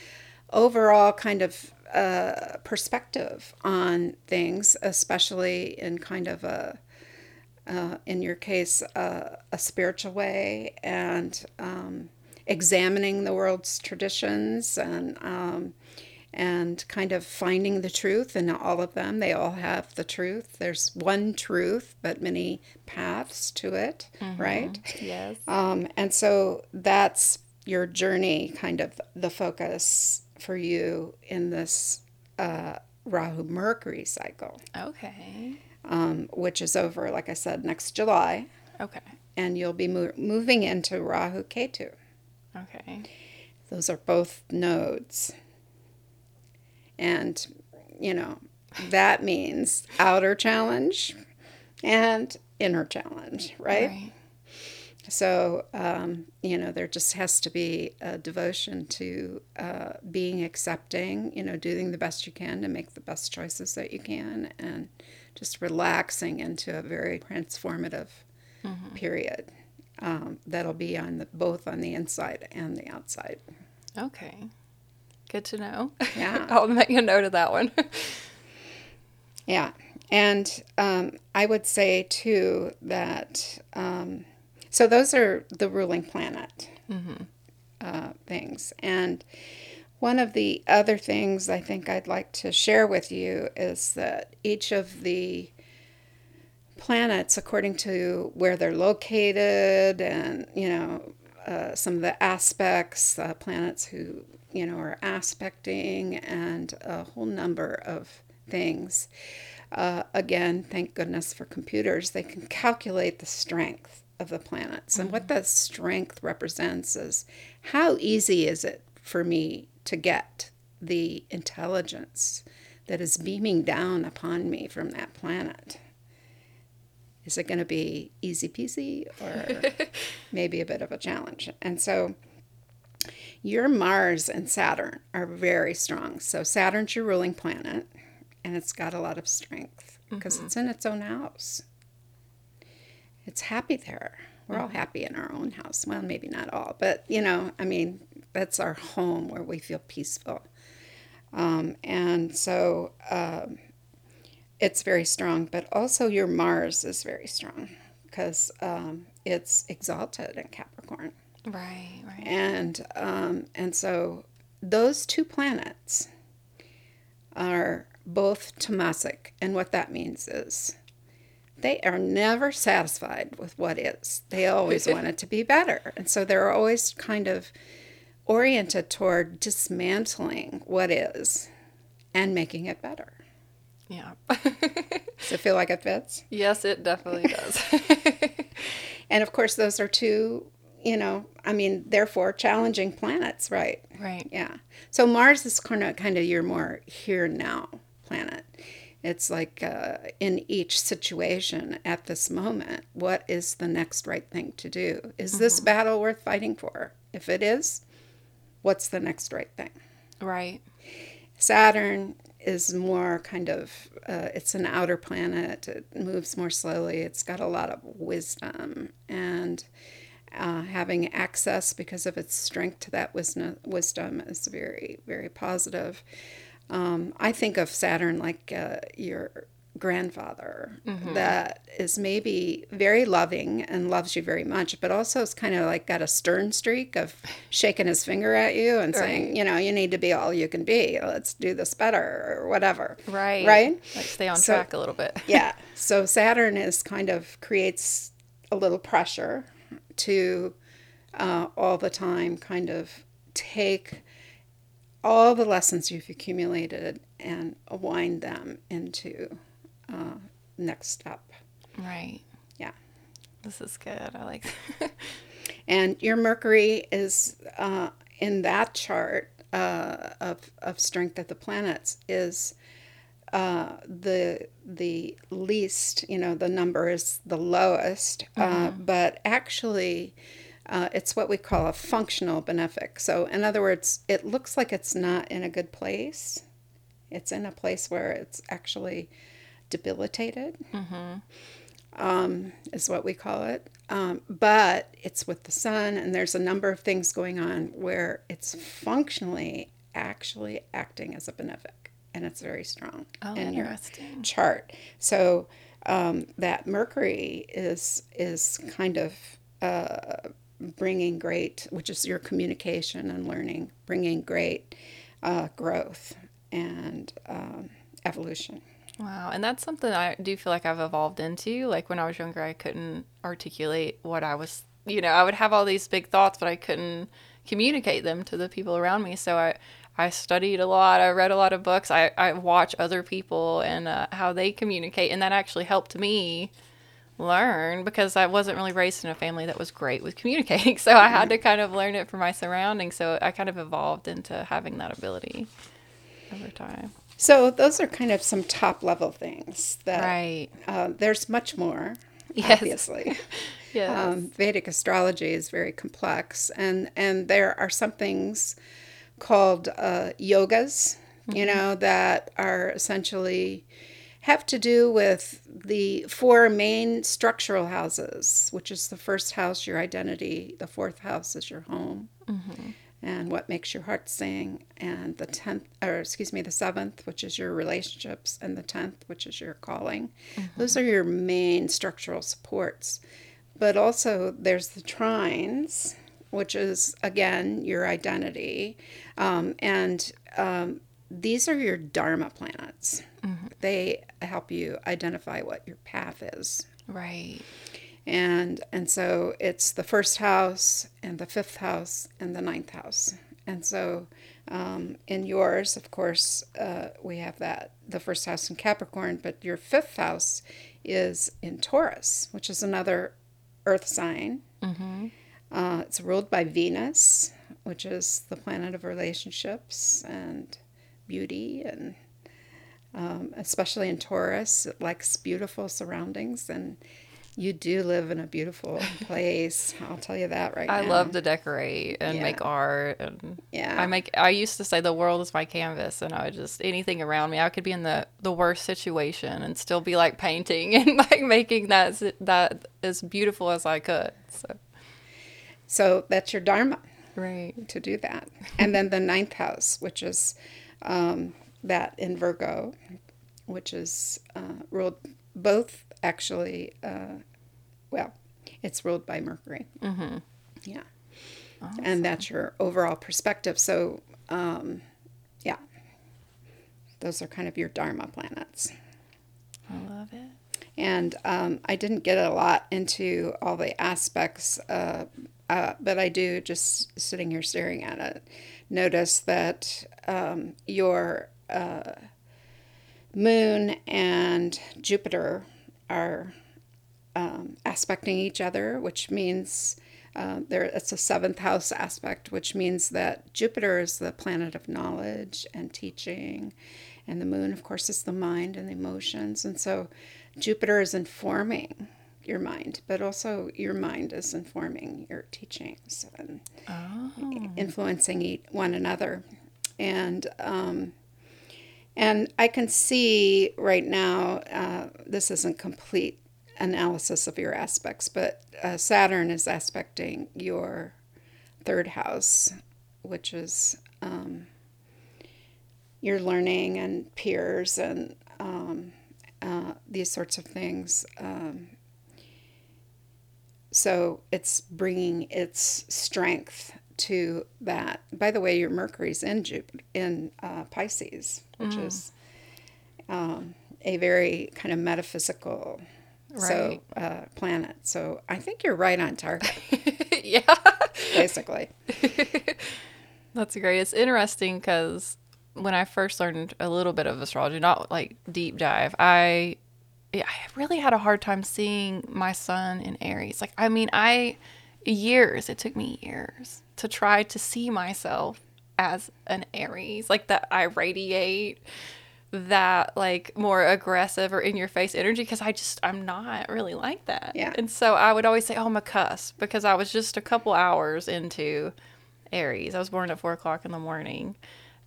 B: overall kind of uh, perspective on things, especially in kind of a, uh, in your case, uh, a spiritual way and um, examining the world's traditions and um, and kind of finding the truth in all of them. They all have the truth. There's one truth, but many paths to it, right?
A: yes.
B: Um, and so that's your journey, kind of the focus for you in this uh, Rahu Mercury cycle,
A: Okay.
B: um, which is over, like I said, next July.
A: Okay.
B: And you'll be mo- moving into Rahu Ketu.
A: Okay.
B: Those are both nodes. And, you know, that means outer challenge and inner challenge, right?
A: Right.
B: So, um, you know, there just has to be a devotion to uh, being accepting, you know, doing the best you can to make the best choices that you can and just relaxing into a very transformative period um, that'll be on the, both on the inside and the outside.
A: Okay. Good to know.
B: Yeah. *laughs*
A: I'll make a note of that one. *laughs*
B: Yeah. And um, I would say too that, um, so those are the ruling planet uh, things. And one of the other things I think I'd like to share with you is that each of the planets, according to where they're located and, you know, uh, some of the aspects, uh, planets who, you know, are aspecting, and a whole number of things. Uh, again, thank goodness for computers, they can calculate the strength of the planets. And what mm-hmm. that strength represents is how easy is it for me to get the intelligence that is beaming down upon me from that planet? Is it going to be easy peasy or *laughs* maybe a bit of a challenge? And so your Mars and Saturn are very strong. So Saturn's your ruling planet, and it's got a lot of strength because mm-hmm. it's in its own house. It's happy there. We're all happy in our own house. Well, maybe not all, but you know, I mean, that's our home where we feel peaceful. Um, and so um, it's very strong, but also your Mars is very strong because um, it's exalted in Capricorn.
A: right. Right.
B: And um, and so those two planets are both tamasic, and what that means is they are never satisfied with what is. They always *laughs* want it to be better. And so they're always kind of oriented toward dismantling what is and making it better.
A: Yeah. *laughs*
B: Does it feel like it fits?
A: yes, it definitely *laughs* does.
B: And of course, those are two, you know, I mean, therefore challenging planets, right?
A: right.
B: Yeah. So Mars is kind of kind of your more here now planet. It's like uh, in each situation at this moment, what is the next right thing to do? Is this battle worth fighting for? If it is, what's the next right thing?
A: Right.
B: Saturn is more kind of uh, it's an outer planet. It moves more slowly. It's got a lot of wisdom and uh, having access because of its strength to that wisdom, wisdom is very very positive. Um, I think of Saturn like uh, your grandfather that is maybe very loving and loves you very much, but also is kind of like got a stern streak of *laughs* shaking his finger at you and saying, you know, you need to be all you can be. Let's do this better or whatever.
A: Right.
B: Right?
A: Like stay on
B: So-
A: track a little bit. *laughs*
B: yeah. So Saturn is kind of creates a little pressure to uh, all the time kind of take all the lessons you've accumulated and wind them into uh, next step.
A: Right.
B: Yeah.
A: This is good. I like *laughs*
B: And your Mercury is uh, in that chart uh, of, of strength of the planets is uh, the the least. You know, the number is the lowest, uh, but actually. Uh, it's what we call a functional benefic. So, in other words, it looks like it's not in a good place. It's in a place where it's actually debilitated um, is what we call it. Um, but it's with the sun, and there's a number of things going on where it's functionally actually acting as a benefic, and it's very strong
A: Oh,
B: in your chart. So um, that Mercury is is kind of uh, bringing great, which is your communication and learning, bringing great uh, growth and um, evolution.
A: Wow. And that's something I do feel like I've evolved into. Like when I was younger, I couldn't articulate what I was, you know, I would have all these big thoughts, but I couldn't communicate them to the people around me. So I, I studied a lot. I read a lot of books. I, I watch other people and uh, how they communicate. And that actually helped me learn because I wasn't really raised in a family that was great with communicating. *laughs* So I had to kind of learn it from my surroundings. So I kind of evolved into having that ability over time.
B: So those are kind of some top level things that
A: Right.
B: uh, there's much more.
A: Yes.
B: Obviously,
A: Yeah. *laughs*
B: um, Vedic astrology is very complex, and and there are some things called uh, yogas, you know, that are essentially have to do with the four main structural houses, which is the first house, your identity, the fourth house is your home, and what makes your heart sing, and the tenth, or excuse me, the seventh, which is your relationships, and the tenth, which is your calling. Those are your main structural supports. But also, there's the trines, which is again your identity, um, and um, these are your dharma planets. They help you identify what your path is.
A: Right.
B: and and so it's the first house and the fifth house and the ninth house. And so um, in yours of course uh, we have that the first house in capricorn but your fifth house is in taurus which is another earth sign. Uh, it's ruled by venus which is the planet of relationships and beauty and um, especially in Taurus, it likes beautiful surroundings, and you do live in a beautiful *laughs* place. I'll tell you that right now.
A: I
B: now.
A: love to decorate and make art and
B: Yeah.
A: I make I used to say the world is my canvas and I would just anything around me I could be in the the worst situation and still be like painting *laughs* and like making that that as beautiful as I could. So
B: So that's your dharma
A: right.
B: to do that, and then the ninth house, which is um, that in Virgo, which is uh, ruled both actually. Uh, well, it's ruled by Mercury. Mm-hmm. Yeah. And that's your overall perspective. So, um, yeah, those are kind of your Dharma planets.
A: I love it.
B: And um, I didn't get a lot into all the aspects, uh, uh, but I do just sitting here staring at it. Notice that um, your uh, moon and Jupiter are um, aspecting each other, which means uh, there it's a seventh house aspect, which means that Jupiter is the planet of knowledge and teaching, and the moon, of course, is the mind and the emotions. And so Jupiter is informing your mind, but also your mind is informing your teachings and oh. influencing one another. And um, and I can see right now, uh, this isn't complete analysis of your aspects, but uh, Saturn is aspecting your third house, which is um, your learning and peers and um, uh, these sorts of things. Um, so it's bringing its strength to that. By the way, your Mercury's in Jupiter, in uh, Pisces, which mm. is um, a very kind of metaphysical right. so uh, planet. So I think you're right on target. *laughs*
A: yeah,
B: basically. *laughs*
A: That's great. It's interesting because when I first learned a little bit of astrology, not like deep dive, I I really had a hard time seeing my sun in Aries. Like, I mean, I years. It took me years to try to see myself as an Aries, like that I radiate that like more aggressive or in your face energy because I just I'm not really like that.
B: Yeah.
A: And so I would always say, Oh, I'm a cusp because I was just a couple hours into Aries. I was born at four o'clock in the morning.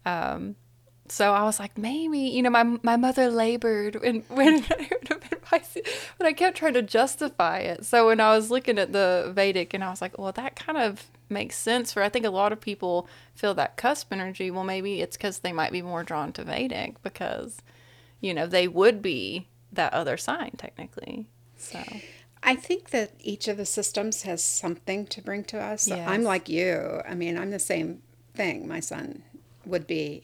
A: Um, so I was like, maybe, you know, my my mother labored when *laughs* when I would have been Pisces, but I kept trying to justify it. So when I was looking at the Vedic, and I was like, well, that kind of makes sense for. I think a lot of people feel that cusp energy. Well, maybe it's because they might be more drawn to Vedic because, you know, they would be that other sign technically. So.
B: I think that each of the systems has something to bring to us. Yes. I'm like you. I mean, I'm the same thing. My sun would be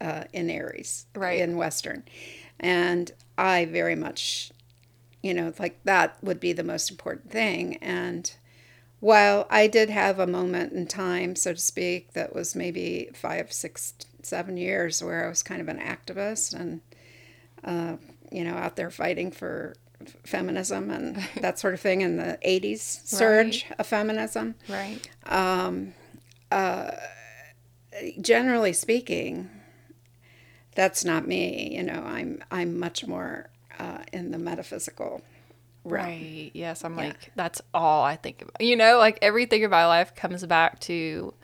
B: uh, in Aries,
A: right.
B: in Western. And I very much, you know, like that would be the most important thing. And while I did have a moment in time, so to speak, that was maybe five, six, seven years where I was kind of an activist and, uh, you know, out there fighting for feminism and *laughs* that sort of thing in the 80s surge right. of feminism.
A: Right.
B: Um, uh, generally speaking, that's not me. You know, I'm I'm much more uh, in the metaphysical. Realm.
A: Right. Yes. I'm yeah. like that's all I think about. You know, like everything in my life comes back to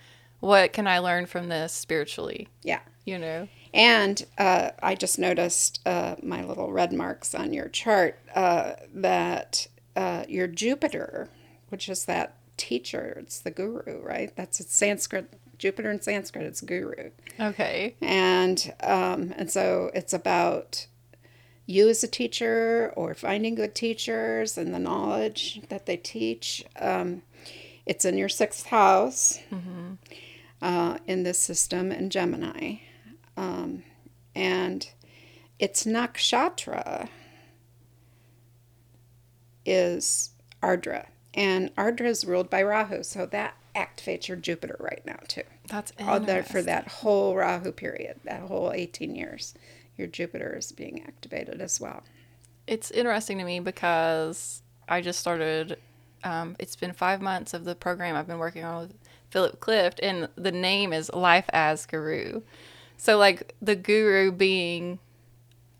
A: what can I learn from this spiritually.
B: Yeah.
A: You know.
B: And uh, I just noticed uh, my little red marks on your chart uh, that uh, your Jupiter, which is that teacher, it's the guru, right? That's a Sanskrit Jupiter in Sanskrit, it's guru.
A: Okay.
B: And um, and so it's about you as a teacher or finding good teachers and the knowledge that they teach. Um, it's in your sixth house mm-hmm. uh, in this system in Gemini. Um, and its nakshatra is Ardra. And Ardra is ruled by Rahu. So that activates your Jupiter right now too.
A: That's
B: there for that whole Rahu period, that whole 18 years. Your Jupiter is being activated as well.
A: It's interesting to me because I just started. Um, it's been five months of the program I've been working on with Philip Clift, and the name is Life as Guru. So, like the guru being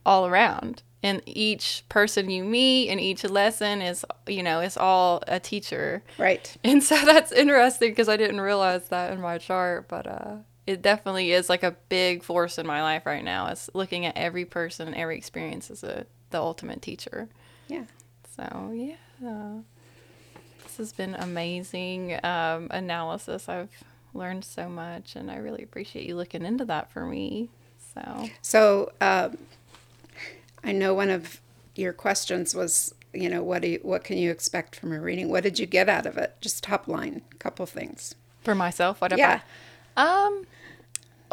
A: all around and each person you meet and each lesson is you know is all a teacher.
B: Right. *laughs*
A: And so that's interesting because i didn't realize that in my chart but uh it definitely is like a big force in my life right now is looking at every person and every experience as a the ultimate teacher.
B: Yeah.
A: So yeah. This has been amazing um, analysis. I've learned so much and i really appreciate you looking into that for me. So
B: so um, I know one of your questions was, you know, what do you, what can you expect from a reading? What did you get out of it? Just top line, a couple things.
A: For myself, what
B: yeah.
A: I, um,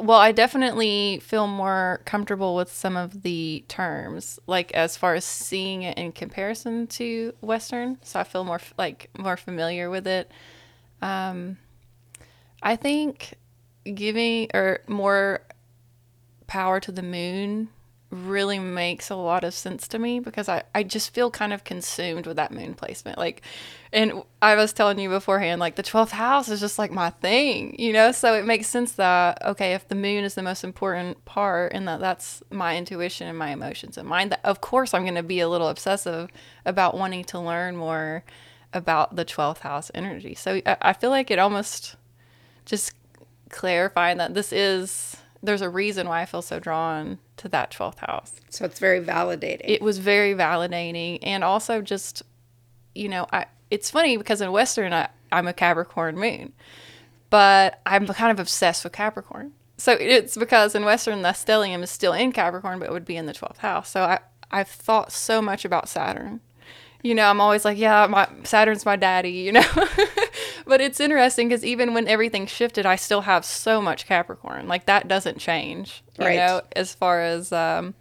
A: well, I definitely feel more comfortable with some of the terms, like as far as seeing it in comparison to Western. So I feel more like more familiar with it. Um, I think giving or more power to the moon really makes a lot of sense to me because I, I just feel kind of consumed with that moon placement. Like, and I was telling you beforehand, like the 12th house is just like my thing, you know? So it makes sense that, okay, if the moon is the most important part and that that's my intuition and my emotions and mind, that of course I'm going to be a little obsessive about wanting to learn more about the 12th house energy. So I, I feel like it almost just clarifying that this is there's a reason why I feel so drawn to that 12th house.
B: So it's very validating.
A: It was very validating and also just you know, I it's funny because in western I, I'm a Capricorn moon. But I'm kind of obsessed with Capricorn. So it's because in western the stellium is still in Capricorn but it would be in the 12th house. So I I've thought so much about Saturn you know, I'm always like, yeah, my Saturn's my daddy, you know. *laughs* but it's interesting because even when everything shifted, I still have so much Capricorn. Like that doesn't change, you right. know, as far as um,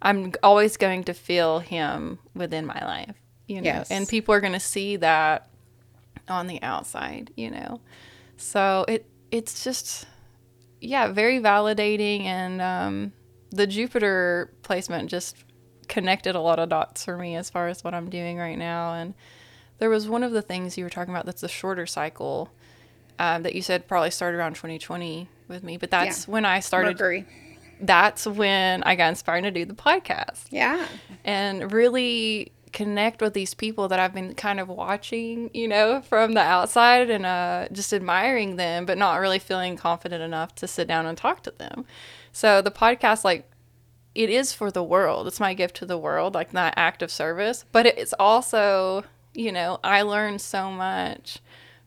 A: I'm always going to feel him within my life, you know, yes. and people are going to see that on the outside, you know. So it it's just yeah, very validating and um, the Jupiter placement just connected a lot of dots for me as far as what I'm doing right now. And there was one of the things you were talking about that's the shorter cycle um, that you said probably started around 2020 with me, but that's yeah. when I started.
B: Mercury.
A: That's when I got inspired to do the podcast.
B: Yeah.
A: And really connect with these people that I've been kind of watching, you know, from the outside and uh, just admiring them, but not really feeling confident enough to sit down and talk to them. So the podcast, like, it is for the world. It's my gift to the world, like that act of service. But it's also, you know, I learned so much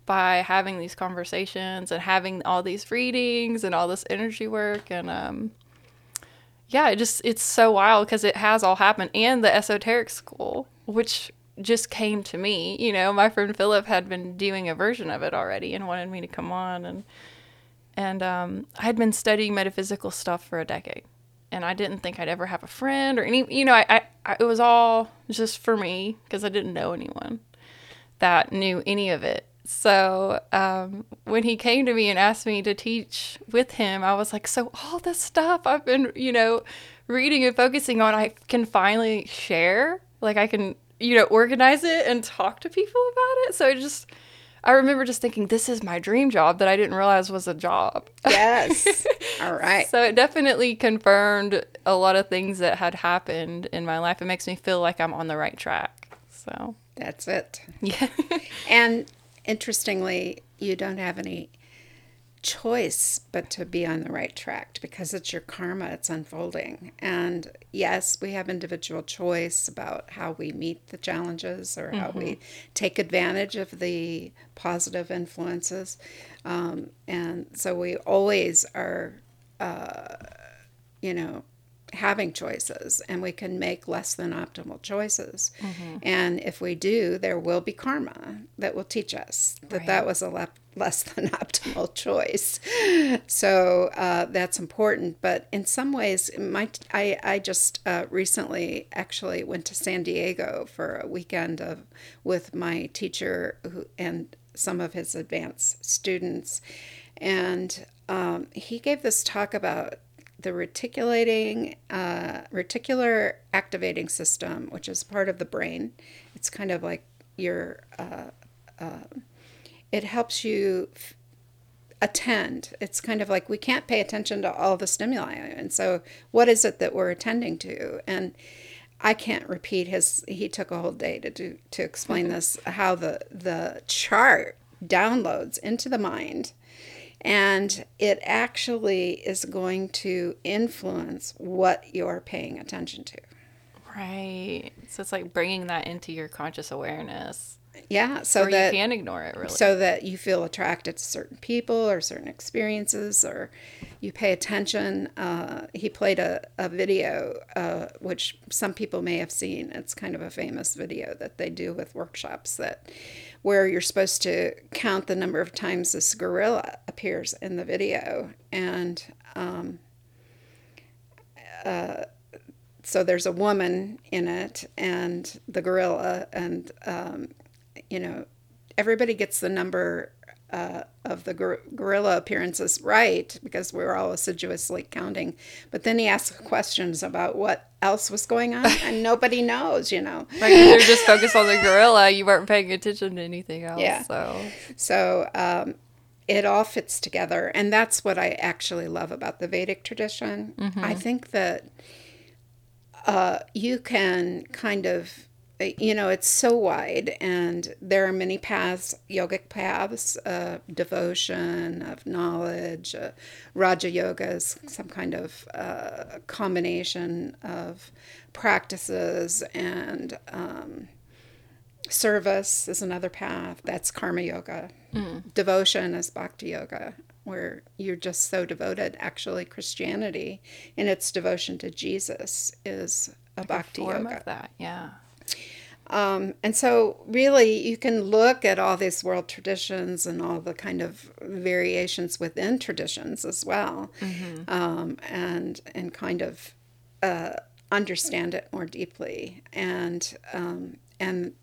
A: by having these conversations and having all these readings and all this energy work and um yeah, it just it's so wild because it has all happened and the esoteric school, which just came to me. You know, my friend Philip had been doing a version of it already and wanted me to come on and and um, I had been studying metaphysical stuff for a decade and I didn't think I'd ever have a friend or any, you know, I, I, I it was all just for me because I didn't know anyone that knew any of it. So um, when he came to me and asked me to teach with him, I was like, so all this stuff I've been, you know, reading and focusing on, I can finally share. Like I can, you know, organize it and talk to people about it. So it just, I remember just thinking, this is my dream job that I didn't realize was a job.
B: Yes. *laughs* All right.
A: so it definitely confirmed a lot of things that had happened in my life. It makes me feel like I'm on the right track. So
B: that's it.
A: Yeah. *laughs*
B: and interestingly, you don't have any choice but to be on the right track because it's your karma, it's unfolding. And yes, we have individual choice about how we meet the challenges or how mm-hmm. we take advantage of the positive influences. Um, and so we always are, uh, you know, having choices and we can make less than optimal choices. Mm-hmm. And if we do, there will be karma that will teach us that right. that was a le- *laughs* less than optimal choice. So uh, that's important. But in some ways, my I, I just uh, recently actually went to San Diego for a weekend of with my teacher who, and some of his advanced students. And um, he gave this talk about the reticulating uh, reticular activating system, which is part of the brain. It's kind of like your. Uh, uh, it helps you f- attend. It's kind of like we can't pay attention to all the stimuli, and so what is it that we're attending to? And I can't repeat his. He took a whole day to do to explain mm-hmm. this. How the the chart downloads into the mind and it actually is going to influence what you're paying attention to.
A: Right. So it's like bringing that into your conscious awareness.
B: Yeah, so that
A: you can ignore it really.
B: so that you feel attracted to certain people or certain experiences or you pay attention. Uh, he played a, a video, uh, which some people may have seen. It's kind of a famous video that they do with workshops that where you're supposed to count the number of times this gorilla appears in the video. And um, uh, so there's a woman in it and the gorilla and um, you know everybody gets the number uh, of the gor- gorilla appearances right because we were all assiduously counting but then he asks questions about what else was going on *laughs* and nobody knows you know
A: like you're just focused on the gorilla, you weren't paying attention to anything else.
B: Yeah.
A: So
B: So um, it all fits together. And that's what I actually love about the Vedic tradition. I think that uh, you can kind of, you know, it's so wide and there are many paths, yogic paths, uh, devotion, of knowledge. Uh, Raja Yoga is some kind of uh, combination of practices and. Um, Service is another path. That's karma yoga. Devotion is bhakti yoga, where you're just so devoted. Actually, Christianity, in its devotion to Jesus, is a bhakti
A: form
B: yoga.
A: of that, yeah.
B: Um, and so, really, you can look at all these world traditions and all the kind of variations within traditions as well, um, and and kind of uh, understand it more deeply. And um, and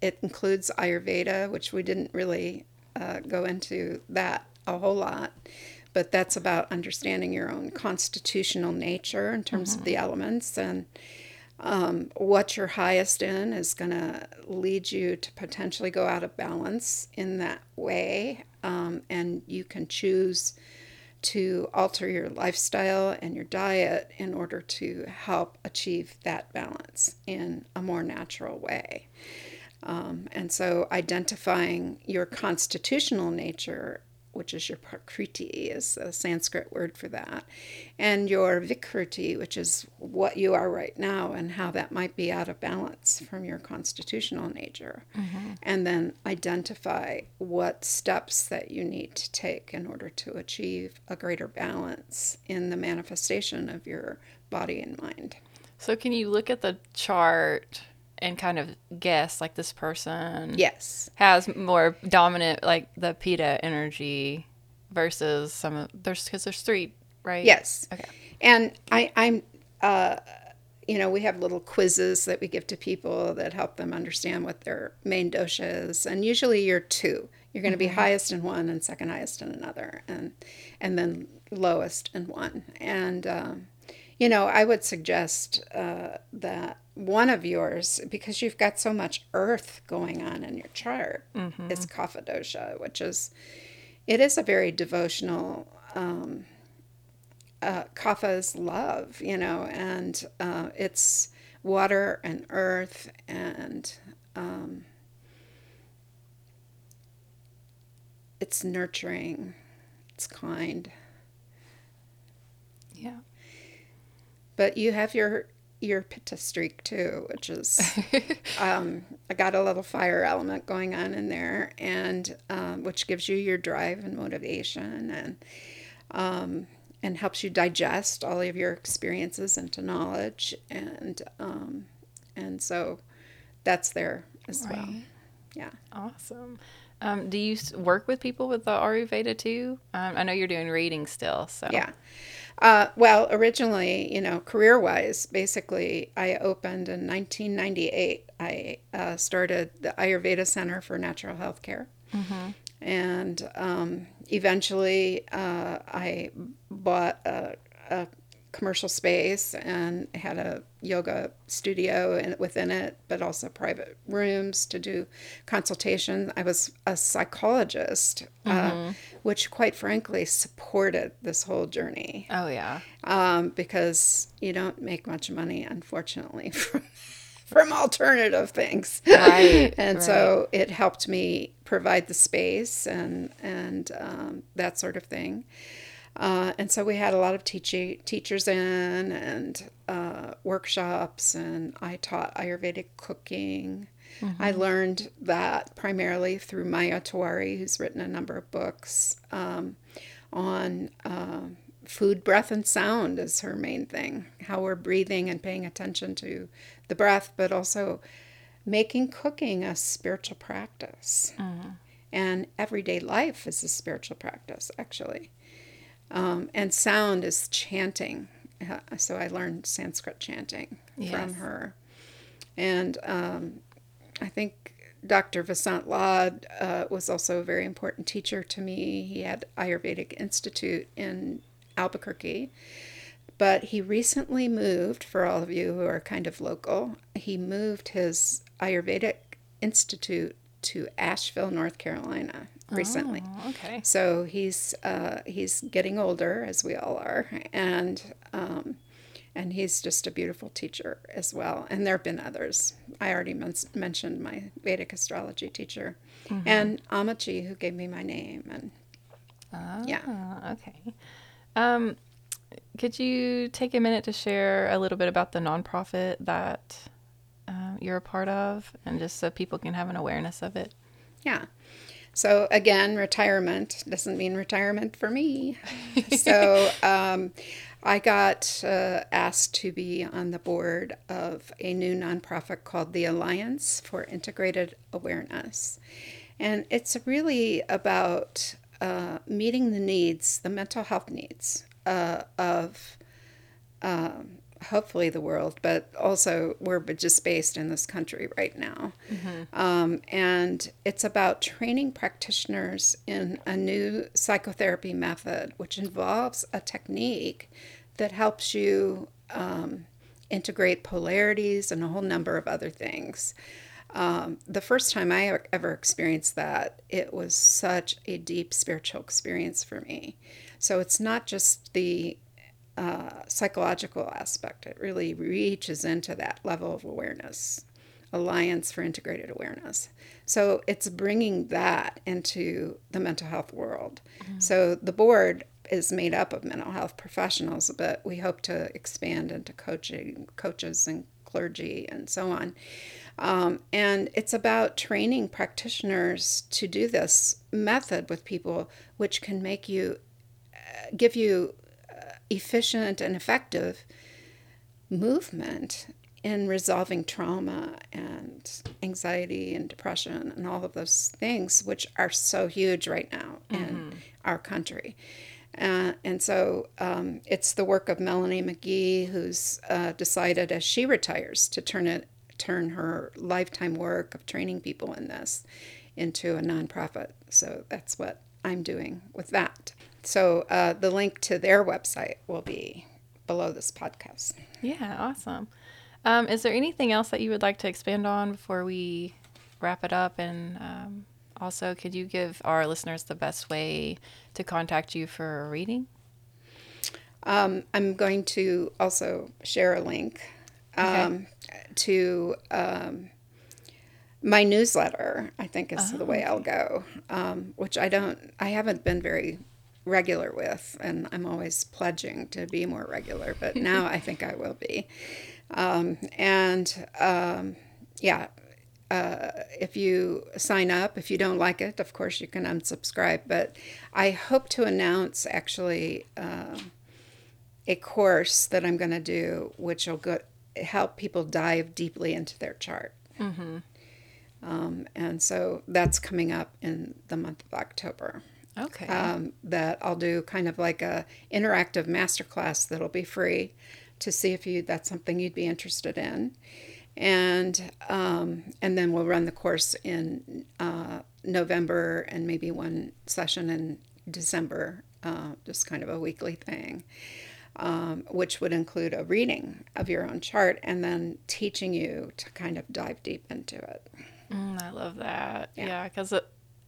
B: it includes Ayurveda, which we didn't really uh, go into that a whole lot. But that's about understanding your own constitutional nature in terms of the elements and um, what you're highest in is going to lead you to potentially go out of balance in that way. Um, and you can choose to alter your lifestyle and your diet in order to help achieve that balance in a more natural way. Um, and so identifying your constitutional nature, which is your prakriti, is a Sanskrit word for that, and your vikriti, which is what you are right now and how that might be out of balance from your constitutional nature. Mm-hmm. And then identify what steps that you need to take in order to achieve a greater balance in the manifestation of your body and mind.
A: So can you look at the chart and kind of guess like this person
B: Yes.
A: has more dominant like the pitta energy versus some of there's because there's three right
B: Yes.
A: okay
B: And I, I'm, uh, you know, we have little quizzes that we give to people that help them understand what their main dosha is. And usually you're two. You're going to be highest in one and second highest in another, and and then lowest in one. And um, you know, I would suggest uh, that one of yours, because you've got so much earth going on in your chart, is kapha dosha, which is it is a very devotional um, uh, kapha is love, you know, and uh, it's water and earth and um, it's nurturing, it's kind.
A: yeah
B: But you have your your pitta streak too, which is *laughs* um, I got a little fire element going on in there, and um, which gives you your drive and motivation, and um, and helps you digest all of your experiences into knowledge, and um, and so that's there as well. Yeah.
A: awesome um, do you work with people with the Ayurveda too um, I know you're doing readings still so
B: Yeah. Uh, well, originally, you know, career wise, basically, I opened in 1998. I uh, started the Ayurveda Center for Natural Health Care. And um, eventually, uh, I bought a, a commercial space and had a yoga studio in, within it, but also private rooms to do consultation. I was a psychologist, uh, which, quite frankly, supported this whole journey
A: oh yeah
B: um, because you don't make much money, unfortunately, *laughs* from from alternative things.
A: Right, *laughs*
B: and so it helped me provide the space and and um, that sort of thing. Uh, and so we had a lot of teaching teachers in and uh, workshops, and I taught Ayurvedic cooking. I learned that primarily through Maya Tiwari, who's written a number of books um, on uh, food, breath, and sound is her main thing. How we're breathing and paying attention to the breath, but also making cooking a spiritual practice. And everyday life is a spiritual practice, actually. Um, and sound is chanting. Uh, So I learned Sanskrit chanting
A: Yes.
B: from her. And um, I think Dr. Vasant Lad uh, was also a very important teacher to me. He had Ayurvedic Institute in Albuquerque. But he recently moved, for all of you who are kind of local, he moved his Ayurvedic Institute to Asheville, North Carolina recently.
A: Oh, okay.
B: So he's uh, he's getting older, as we all are, and um, and he's just a beautiful teacher as well. And there have been others. I already men- mentioned my Vedic astrology teacher, and Ammachi, who gave me my name, and yeah.
A: Ah, okay. Um, could you take a minute to share a little bit about the nonprofit that um, you're a part of, and just so people can have an awareness of it?
B: Yeah. So again, retirement doesn't mean retirement for me. *laughs* so um, I got uh, asked to be on the board of a new nonprofit called the Alliance for Integrated Awareness. And it's really about uh, meeting the needs, the mental health needs uh, of um, hopefully the world, but also we're just based in this country right now. Um, and it's about training practitioners in a new psychotherapy method, which involves a technique that helps you um, integrate polarities and a whole number of other things. Um, the first time I ever experienced that, it was such a deep spiritual experience for me. So it's not just the uh, psychological aspect, it really reaches into that level of awareness. Alliance for Integrated Awareness. So it's bringing that into the mental health world. So the board is made up of mental health professionals, but we hope to expand into coaching, coaches, and clergy, and so on. Um, and it's about training practitioners to do this method with people, which can make you, uh, give you efficient and effective movement in resolving trauma and anxiety and depression and all of those things, which are so huge right now in our country. Uh, and so um, it's the work of Melanie McGee, who's uh, decided as she retires to turn it, turn her lifetime work of training people in this into a nonprofit. So that's what I'm doing with that. So uh, the link to their website will be below this podcast.
A: Yeah, awesome. Um, is there anything else that you would like to expand on before we wrap it up? And um, also, could you give our listeners the best way to contact you for a reading?
B: Um, I'm going to also share a link um, to um, my newsletter. I think is the way I'll go, um, which I don't. I haven't been very regular with, and I'm always pledging to be more regular. But *laughs* now I think I will be. Um, and um, yeah, uh, if you sign up, if you don't like it, of course you can unsubscribe. But I hope to announce actually uh, a course that I'm going to do, which will go, help people dive deeply into their chart. Um, and so that's coming up in the month of October.
A: Okay.
B: Um, that I'll do kind of like a interactive masterclass that'll be free to see if you that's something you'd be interested in, and um, and then we'll run the course in uh, November and maybe one session in December, uh, just kind of a weekly thing. Um, which would include a reading of your own chart and then teaching you to kind of dive deep into it.
A: Mm, I love that. Yeah, because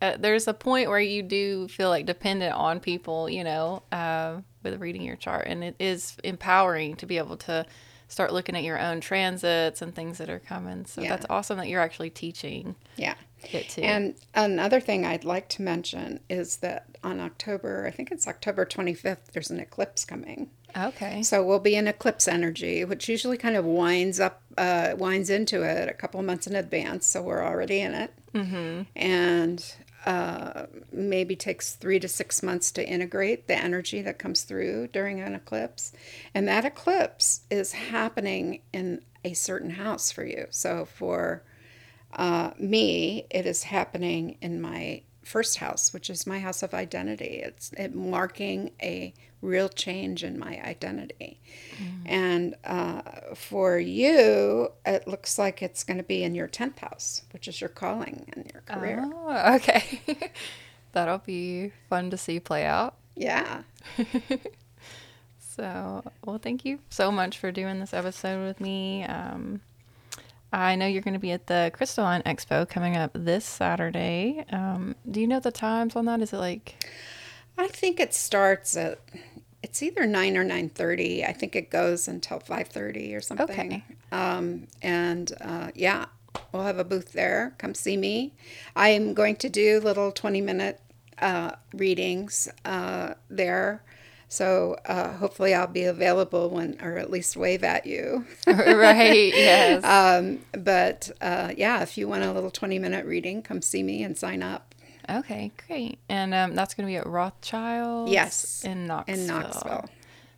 A: uh, there's a point where you do feel like dependent on people, you know, uh, with reading your chart, and it is empowering to be able to start looking at your own transits and things that are coming. So
B: Yeah.
A: that's awesome that you're actually teaching
B: Yeah.
A: it too.
B: And another thing I'd like to mention is that on October, I think it's October 25th, there's an eclipse coming.
A: Okay.
B: So we'll be in eclipse energy, which usually kind of winds up, uh, winds into it a couple months in advance. So we're already in it, mm-hmm. and uh, maybe takes three to six months to integrate the energy that comes through during an eclipse, and that eclipse is happening in a certain house for you. So for uh, me, it is happening in my first house, which is my house of identity. It's it marking a real change in my identity. Mm. And uh, for you, it looks like it's going to be in your 10th house, which is your calling and your career.
A: Oh, okay. *laughs* That'll be fun to see play out.
B: Yeah. *laughs*
A: so, well, thank you so much for doing this episode with me. Um, I know you're going to be at the Crystalline Expo coming up this Saturday. Um, do you know the times on that? Is it like?
B: I think it starts at it's either nine or nine thirty. I think it goes until five thirty or something. Okay. Um, and uh, yeah, we'll have a booth there. Come see me. I am going to do little twenty minute uh, readings uh, there. So uh, hopefully I'll be available when, or at least wave at you. *laughs*
A: right. Yes. *laughs*
B: Um, but uh, yeah, if you want a little 20 minute reading, come see me and sign up.
A: Okay, great. And um, that's going to be at Rothchild.
B: Yes.
A: In Knoxville.
B: In Knoxville.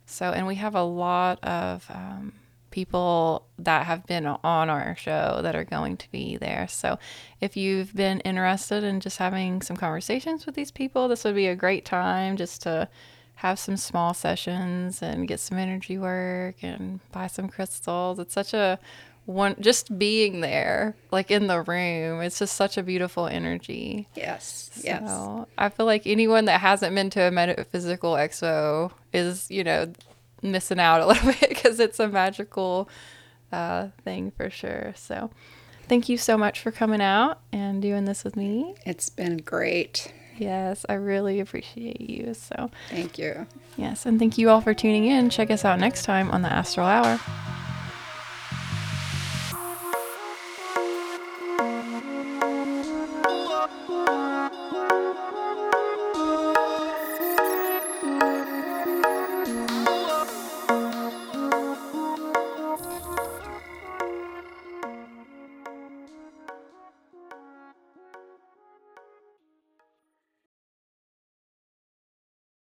A: So, and we have a lot of um, people that have been on our show that are going to be there. So, if you've been interested in just having some conversations with these people, this would be a great time just to have some small sessions and get some energy work and buy some crystals. It's such a one just being there like in the room it's just such a beautiful energy
B: yes
A: so
B: yes
A: i feel like anyone that hasn't been to a metaphysical expo is you know missing out a *laughs* little bit because it's a magical uh, thing for sure so thank you so much for coming out and doing this with me
B: it's been great
A: Yes, I really appreciate you. So
B: thank you.
A: Yes, and thank you all for tuning in. Check us out next time on the Astral Hour.